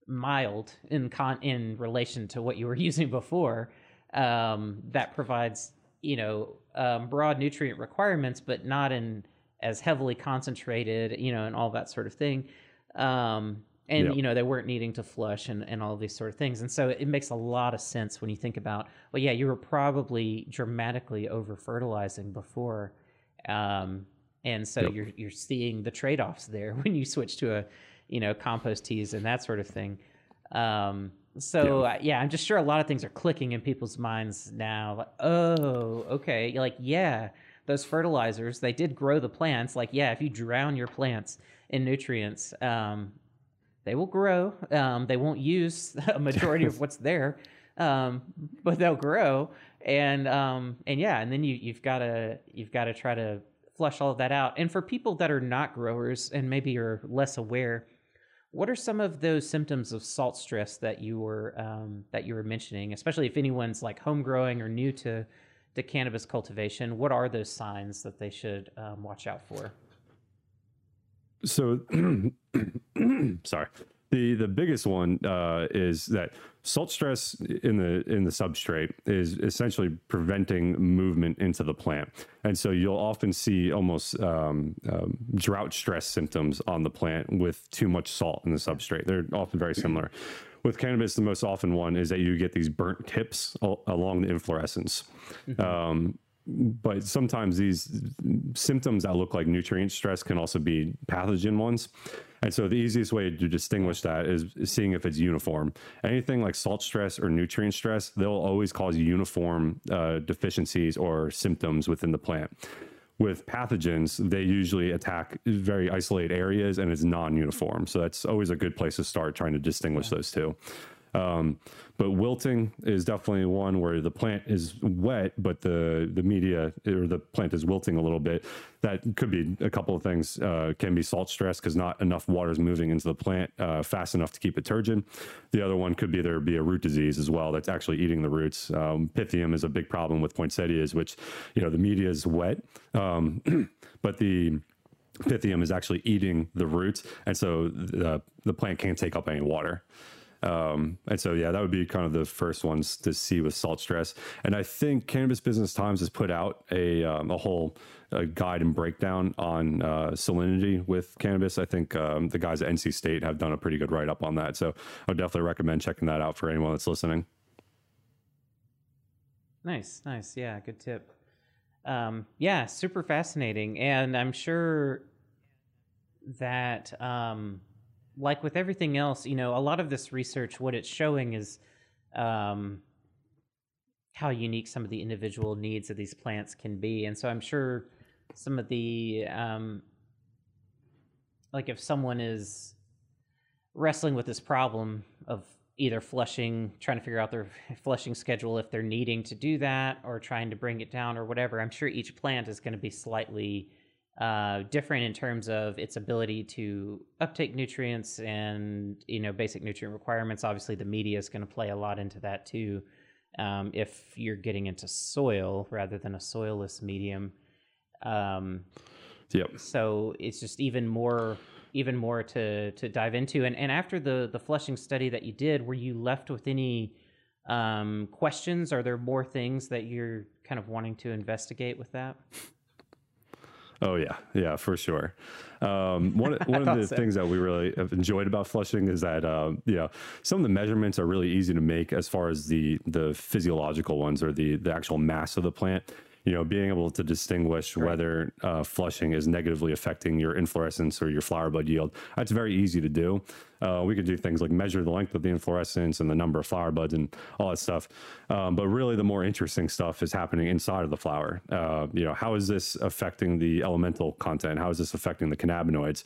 mild in con in relation to what you were using before. Um, that provides you know um, broad nutrient requirements, but not in as heavily concentrated, you know, and all that sort of thing. Um, and yep. you know they weren't needing to flush and, and all these sort of things and so it makes a lot of sense when you think about well yeah you were probably dramatically over fertilizing before um, and so yep. you're you're seeing the trade-offs there when you switch to a you know compost teas and that sort of thing um, so yeah. Uh, yeah. i'm just sure a lot of things are clicking in people's minds now like oh okay like yeah those fertilizers they did grow the plants like yeah if you drown your plants in nutrients um, they will grow. Um, they won't use a majority of what's there, um, but they'll grow. And um, and yeah, and then you you've got to you've got to try to flush all of that out. And for people that are not growers and maybe are less aware, what are some of those symptoms of salt stress that you were um, that you were mentioning? Especially if anyone's like home growing or new to to cannabis cultivation, what are those signs that they should um, watch out for?
So, sorry. The the biggest one uh, is that salt stress in the in the substrate is essentially preventing movement into the plant, and so you'll often see almost um, um, drought stress symptoms on the plant with too much salt in the substrate. They're often very similar. With cannabis, the most often one is that you get these burnt tips along the inflorescence. Mm-hmm. Um, but sometimes these symptoms that look like nutrient stress can also be pathogen ones. And so the easiest way to distinguish that is seeing if it's uniform. Anything like salt stress or nutrient stress, they'll always cause uniform uh, deficiencies or symptoms within the plant. With pathogens, they usually attack very isolated areas and it's non uniform. So that's always a good place to start trying to distinguish yeah. those two. Um, but wilting is definitely one where the plant is wet, but the the media or the plant is wilting a little bit. That could be a couple of things. Uh, can be salt stress because not enough water is moving into the plant uh, fast enough to keep it turgid. The other one could be there be a root disease as well that's actually eating the roots. Um, pythium is a big problem with poinsettias, which you know the media is wet, um, but the Pythium is actually eating the roots, and so the the plant can't take up any water. Um, and so, yeah, that would be kind of the first ones to see with salt stress. And I think Cannabis Business Times has put out a, um, a whole uh, guide and breakdown on uh, salinity with cannabis. I think um, the guys at NC State have done a pretty good write up on that. So I would definitely recommend checking that out for anyone that's listening.
Nice, nice. Yeah, good tip. Um, yeah, super fascinating. And I'm sure that um, like with everything else, you know, a lot of this research, what it's showing is um, how unique some of the individual needs of these plants can be. And so I'm sure some of the, um, like if someone is wrestling with this problem of either flushing, trying to figure out their flushing schedule if they're needing to do that or trying to bring it down or whatever, I'm sure each plant is going to be slightly uh, different in terms of its ability to uptake nutrients and you know basic nutrient requirements. Obviously, the media is going to play a lot into that too. Um, if you're getting into soil rather than a soilless medium, um,
yep.
So it's just even more even more to to dive into. And and after the the flushing study that you did, were you left with any um, questions? Are there more things that you're kind of wanting to investigate with that?
Oh yeah, yeah, for sure. Um, one one of the so. things that we really have enjoyed about flushing is that uh, you know some of the measurements are really easy to make as far as the the physiological ones or the the actual mass of the plant you know, being able to distinguish right. whether uh, flushing is negatively affecting your inflorescence or your flower bud yield, that's very easy to do. Uh, we could do things like measure the length of the inflorescence and the number of flower buds and all that stuff. Um, but really, the more interesting stuff is happening inside of the flower. Uh, you know, how is this affecting the elemental content? How is this affecting the cannabinoids?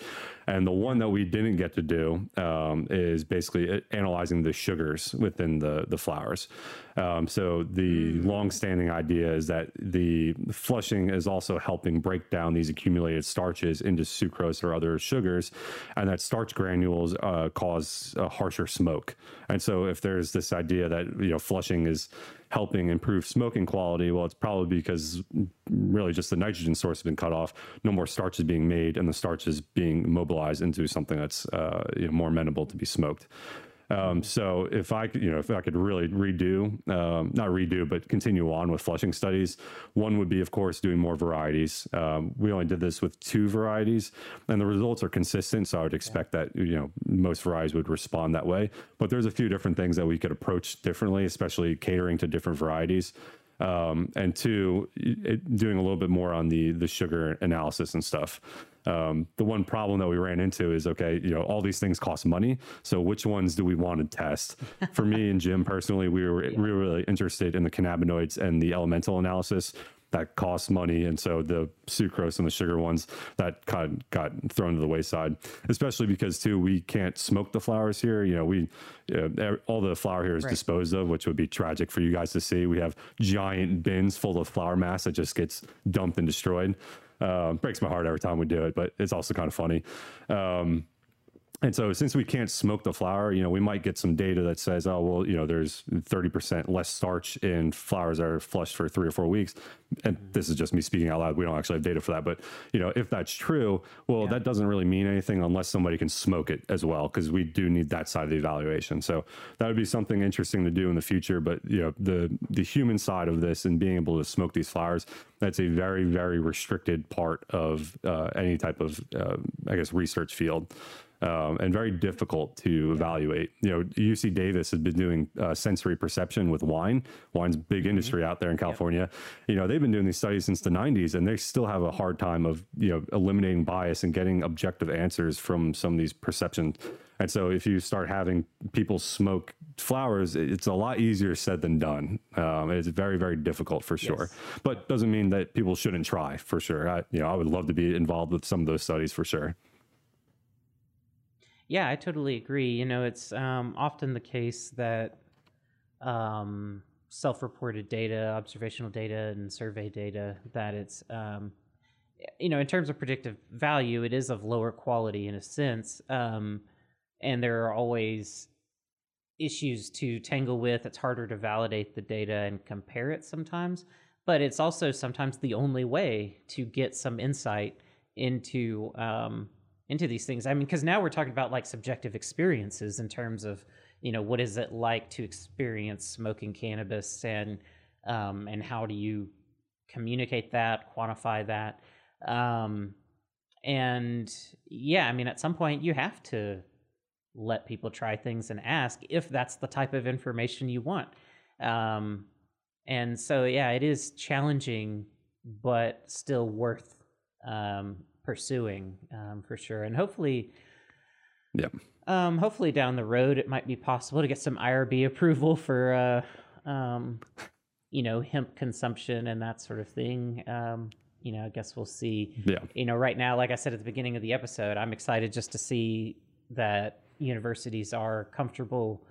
And the one that we didn't get to do um, is basically analyzing the sugars within the the flowers. Um, so the mm. long-standing idea is that the flushing is also helping break down these accumulated starches into sucrose or other sugars, and that starch granules uh, cause a harsher smoke. And so, if there's this idea that you know flushing is helping improve smoking quality, well, it's probably because really just the nitrogen source has been cut off. No more starch is being made, and the starch is being mobilized into something that's uh, you know, more amenable to be smoked. Um, so if I you know, if I could really redo, um, not redo, but continue on with flushing studies, one would be, of course, doing more varieties. Um, we only did this with two varieties, and the results are consistent. So I would expect yeah. that you know most varieties would respond that way. But there's a few different things that we could approach differently, especially catering to different varieties. Um, and two, it, doing a little bit more on the the sugar analysis and stuff. Um, the one problem that we ran into is okay, you know, all these things cost money. So which ones do we want to test? For me and Jim personally, we were, yeah. we were really interested in the cannabinoids and the elemental analysis that costs money. And so the sucrose and the sugar ones that kind of got thrown to the wayside, especially because too, we can't smoke the flowers here. You know, we, uh, all the flower here is right. disposed of, which would be tragic for you guys to see. We have giant bins full of flower mass that just gets dumped and destroyed. Uh, breaks my heart every time we do it, but it's also kind of funny. Um, and so since we can't smoke the flower, you know, we might get some data that says, oh, well, you know, there's 30% less starch in flowers that are flushed for three or four weeks. And this is just me speaking out loud. We don't actually have data for that. But, you know, if that's true, well, yeah. that doesn't really mean anything unless somebody can smoke it as well, because we do need that side of the evaluation. So that would be something interesting to do in the future. But, you know, the, the human side of this and being able to smoke these flowers, that's a very, very restricted part of uh, any type of, uh, I guess, research field um, and very difficult to evaluate. You know, UC Davis has been doing uh, sensory perception with wine. Wine's big mm-hmm. industry mm-hmm. out there in California. Yep. You know, they've been doing these studies since the 90s, and they still have a hard time of you know eliminating bias and getting objective answers from some of these perceptions. And so, if you start having people smoke flowers, it's a lot easier said than done. Um, it's very, very difficult for sure. Yes. But doesn't mean that people shouldn't try for sure. I, you know, I would love to be involved with some of those studies for sure.
Yeah, I totally agree. You know, it's um, often the case that um, self-reported data, observational data, and survey data that it's um, you know in terms of predictive value, it is of lower quality in a sense, um, and there are always issues to tangle with. It's harder to validate the data and compare it sometimes, but it's also sometimes the only way to get some insight into um, into these things. I mean, because now we're talking about like subjective experiences in terms of you know what is it like to experience smoking cannabis and um, and how do you communicate that, quantify that, um, and yeah, I mean, at some point you have to let people try things and ask if that's the type of information you want. Um, and so, yeah, it is challenging, but still worth um, pursuing um, for sure. And hopefully,
Yeah.
um, hopefully down the road, it might be possible to get some IRB approval for, uh, um, you know, hemp consumption and that sort of thing. Um, you know, I guess we'll see.
Yeah.
You know, right now, like I said at the beginning of the episode, I'm excited just to see that universities are comfortable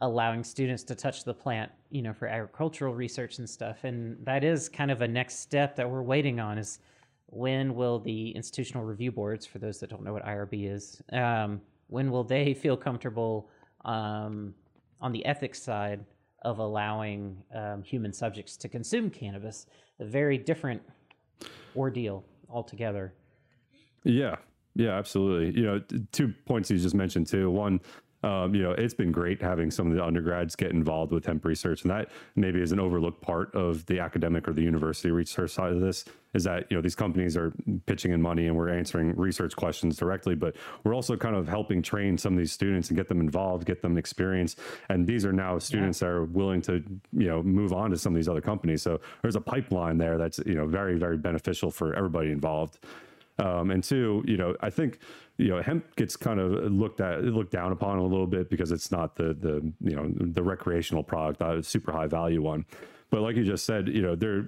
allowing students to touch the plant, you know, for agricultural research and stuff. And that is kind of a next step that we're waiting on is when will the institutional review boards, for those that don't know what IRB is, um, when will they feel comfortable um, on the ethics side of allowing um, human subjects to consume cannabis? A very different ordeal altogether.
Yeah, yeah, absolutely. You know, two points you just mentioned too. One, um, you know, it's been great having some of the undergrads get involved with hemp research, and that maybe is an overlooked part of the academic or the university research side of this. Is that you know these companies are pitching in money and we're answering research questions directly, but we're also kind of helping train some of these students and get them involved, get them experience, and these are now students that are willing to you know move on to some of these other companies. So there's a pipeline there that's you know very very beneficial for everybody involved. Um, and two, you know, I think you know hemp gets kind of looked at looked down upon a little bit because it's not the the you know the recreational product, a super high value one. But like you just said, you know, there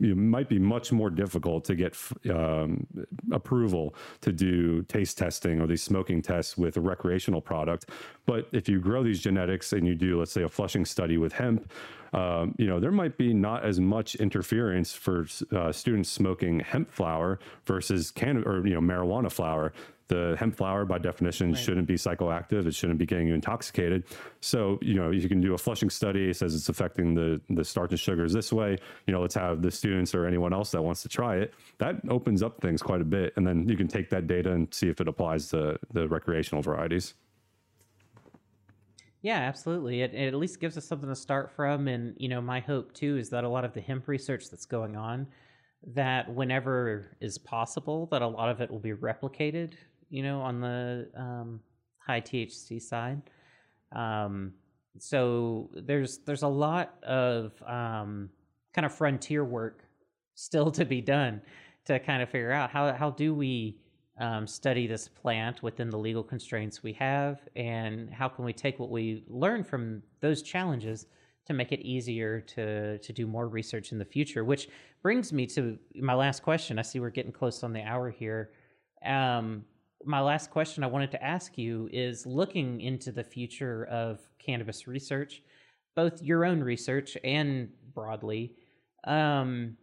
it might be much more difficult to get um, approval to do taste testing or these smoking tests with a recreational product. But if you grow these genetics and you do, let's say, a flushing study with hemp, um, you know, there might be not as much interference for uh, students smoking hemp flower versus can or you know marijuana flower. The hemp flower, by definition, shouldn't be psychoactive. It shouldn't be getting you intoxicated. So, you know, you can do a flushing study. It says it's affecting the the starch and sugars this way. You know, let's have the students or anyone else that wants to try it. That opens up things quite a bit, and then you can take that data and see if it applies to the recreational varieties.
Yeah, absolutely. It, it at least gives us something to start from. And, you know, my hope too is that a lot of the hemp research that's going on, that whenever is possible, that a lot of it will be replicated, you know, on the um, high THC side. Um, so there's there's a lot of um, kind of frontier work still to be done to kind of figure out how how do we um, study this plant within the legal constraints we have, and how can we take what we learn from those challenges to make it easier to to do more research in the future. Which brings me to my last question. I see we're getting close on the hour here. Um, my last question I wanted to ask you is looking into the future of cannabis research, both your own research and broadly. Um,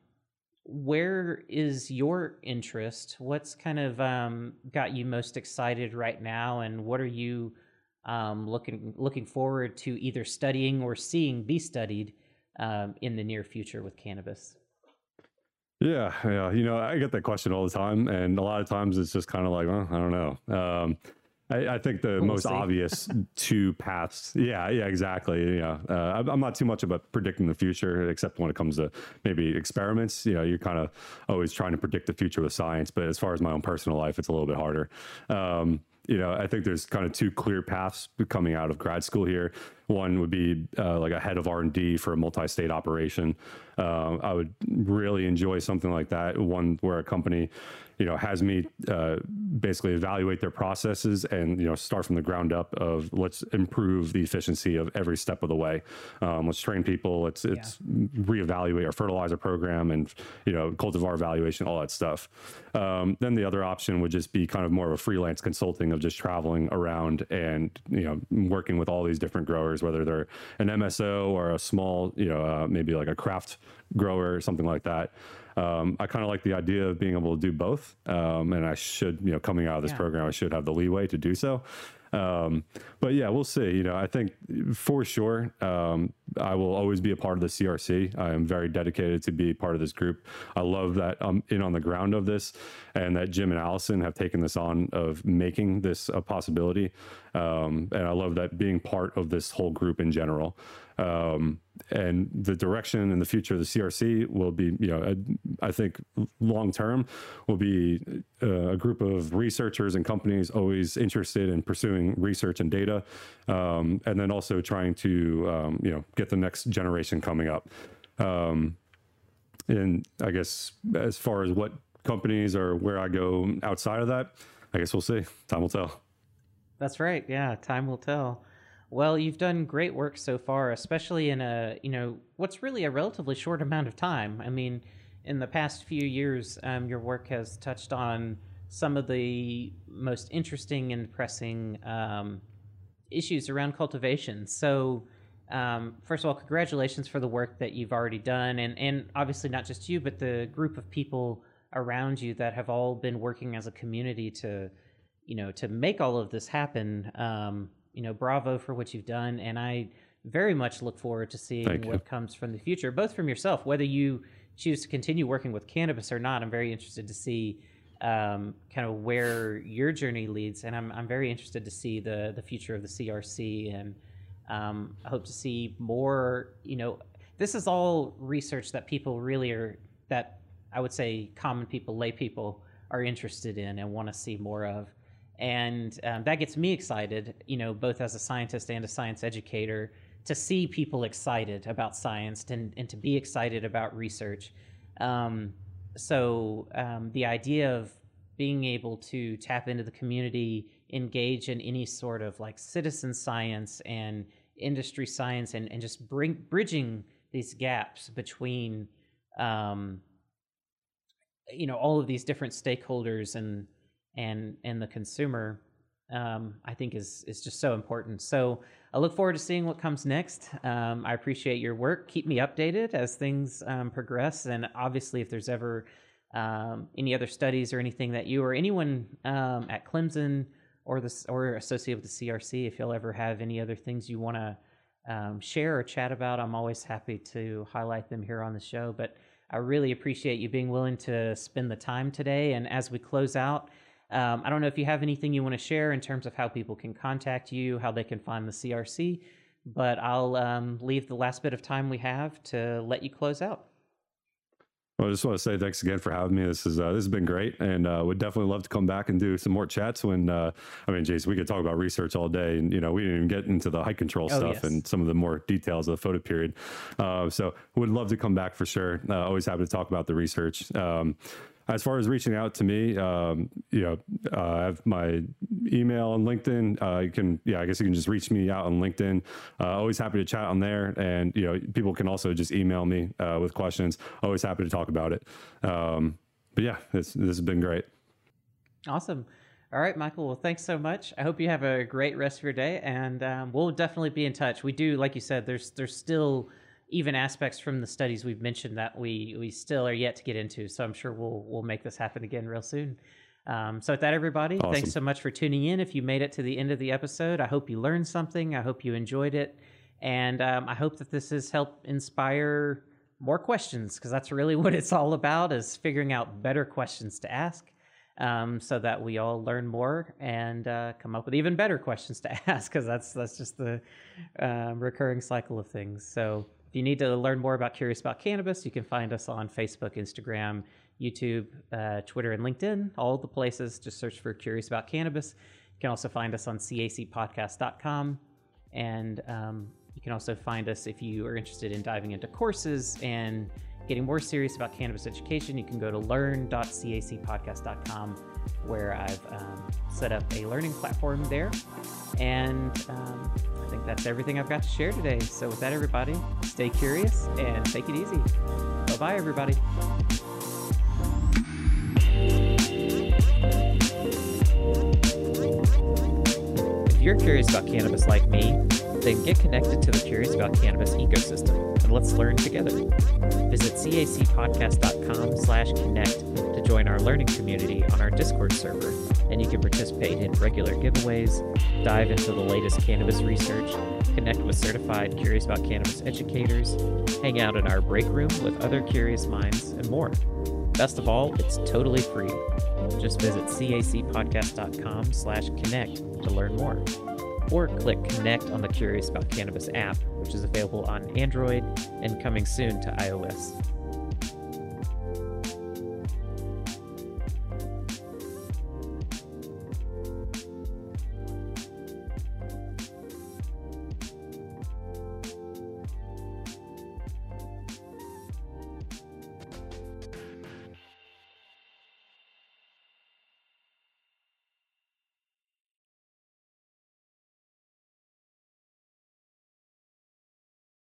where is your interest? What's kind of um, got you most excited right now, and what are you um, looking looking forward to either studying or seeing be studied um, in the near future with cannabis?
Yeah, yeah. You know, I get that question all the time, and a lot of times it's just kind of like, well, I don't know. Um, I, I, think the
We'll
most
see.
obvious two paths. Yeah, yeah, exactly. Yeah, uh, I'm- I'm not too much about predicting the future, except when it comes to maybe experiments. You know, you're kind of always trying to predict the future with science, but as far as my own personal life, it's a little bit harder. Um, you know, I think there's kind of two clear paths coming out of grad school here. One would be uh, like a head of R and D for a multi-state operation. Uh, I would really enjoy something like that. One where a company, you know, has me uh, basically evaluate their processes and you know start from the ground up of let's improve the efficiency of every step of the way. Um, let's train people. Let's it's reevaluate our fertilizer program and you know cultivar evaluation, all that stuff. Um, then the other option would just be kind of more of a freelance consulting of just traveling around and you know working with all these different growers, whether they're an MSO or a small, you know, uh, maybe like a craft grower or something like that. Um, I kind of like the idea of being able to do both, um, and I should, you know, coming out of this
Yeah.
program, I should have the leeway to do so. Um, but yeah, we'll see. You know, I think for sure, um, I will always be a part of the CRC. I am very dedicated to be part of this group. I love that I'm in on the ground of this, and that Jim and Allison have taken this on of making this a possibility. Um, and I love that being part of this whole group in general. Um, and the direction and the future of the CRC will be, you know, I think long term will be uh, a group of researchers and companies always interested in pursuing research and data, um, and then also trying to, um, you know, get the next generation coming up. Um, and I guess as far as what companies or where I go outside of that, I guess we'll see. Time will tell.
That's right. Yeah, time will tell. Well, you've done great work so far, especially in a you know what's really a relatively short amount of time. I mean, in the past few years, um, your work has touched on some of the most interesting and pressing um, issues around cultivation. So, um, first of all, congratulations for the work that you've already done, and and obviously not just you, but the group of people around you that have all been working as a community to, you know, to make all of this happen. Um, you know, bravo for what you've done, and I very much look forward to seeing what comes from the future, both from yourself, whether you choose to continue working with cannabis or not. I'm very interested to see um, kind of where your journey leads, and I'm I'm very interested to see the the future of the CRC, and um, I hope to see more. You know, this is all research that people really are that I would say common people, lay people are interested in and want to see more of and um, that gets me excited you know both as a scientist and a science educator to see people excited about science and, and to be excited about research. Um, so um, the idea of being able to tap into the community engage in any sort of like citizen science and industry science and, and just bring bridging these gaps between um, you know all of these different stakeholders and and and the consumer um, I think is is just so important. So I look forward to seeing what comes next. Um, I appreciate your work. Keep me updated as things um, progress, and obviously, if there's ever um, any other studies or anything that you or anyone um, at Clemson or this or associated with the CRC, if you'll ever have any other things you want to um, share or chat about, I'm always happy to highlight them here on the show. But I really appreciate you being willing to spend the time today. And as we close out. Um, I don't know if you have anything you want to share in terms of how people can contact you, how they can find the CRC, but I'll um, leave the last bit of time we have to let you close out.
Well, I just want to say thanks again for having me. This is uh, this has been great, and uh, would definitely love to come back and do some more chats. When uh, I mean, Jason, we could talk about research all day, and you know, we didn't even get into the height control oh, stuff yes. and some of the more details of the photo period. Uh, so, would love to come back for sure. Uh, always happy to talk about the research. Um, as far as reaching out to me, um, you know, uh, I have my email on LinkedIn. Uh, you can, yeah, I guess you can just reach me out on LinkedIn. Uh, always happy to chat on there, and you know, people can also just email me uh, with questions. Always happy to talk about it. Um, but yeah, this this has been great.
Awesome. All right, Michael. Well, thanks so much. I hope you have a great rest of your day, and um, we'll definitely be in touch. We do, like you said, there's there's still even aspects from the studies we've mentioned that we we still are yet to get into. So I'm sure we'll we'll make this happen again real soon. Um, so with that, everybody, awesome. thanks so much for tuning in. If you made it to the end of the episode, I hope you learned something. I hope you enjoyed it, and um, I hope that this has helped inspire more questions because that's really what it's all about: is figuring out better questions to ask. Um, so that we all learn more and uh, come up with even better questions to ask, because that's that's just the uh, recurring cycle of things. So if you need to learn more about Curious About Cannabis, you can find us on Facebook, Instagram, YouTube, uh, Twitter, and LinkedIn. All the places. Just search for Curious About Cannabis. You can also find us on cacpodcast.com. And um, you can also find us if you are interested in diving into courses and getting more serious about cannabis education. You can go to learn.cacpodcast.com where I've um, set up a learning platform there. And um, I think that's everything I've got to share today. So, with that, everybody, stay curious and take it easy. Bye bye, everybody. If you're curious about cannabis like me, then get connected to the Curious About Cannabis ecosystem and let's learn together. Visit cacpodcast.com slash connect to join our learning community on our Discord server, and you can participate in regular giveaways, dive into the latest cannabis research, connect with certified Curious About Cannabis educators, hang out in our break room with other curious minds, and more. Best of all, it's totally free. Just visit cacpodcast.com slash connect to learn more. Or click connect on the Curious About Cannabis app, which is available on Android and coming soon to iOS.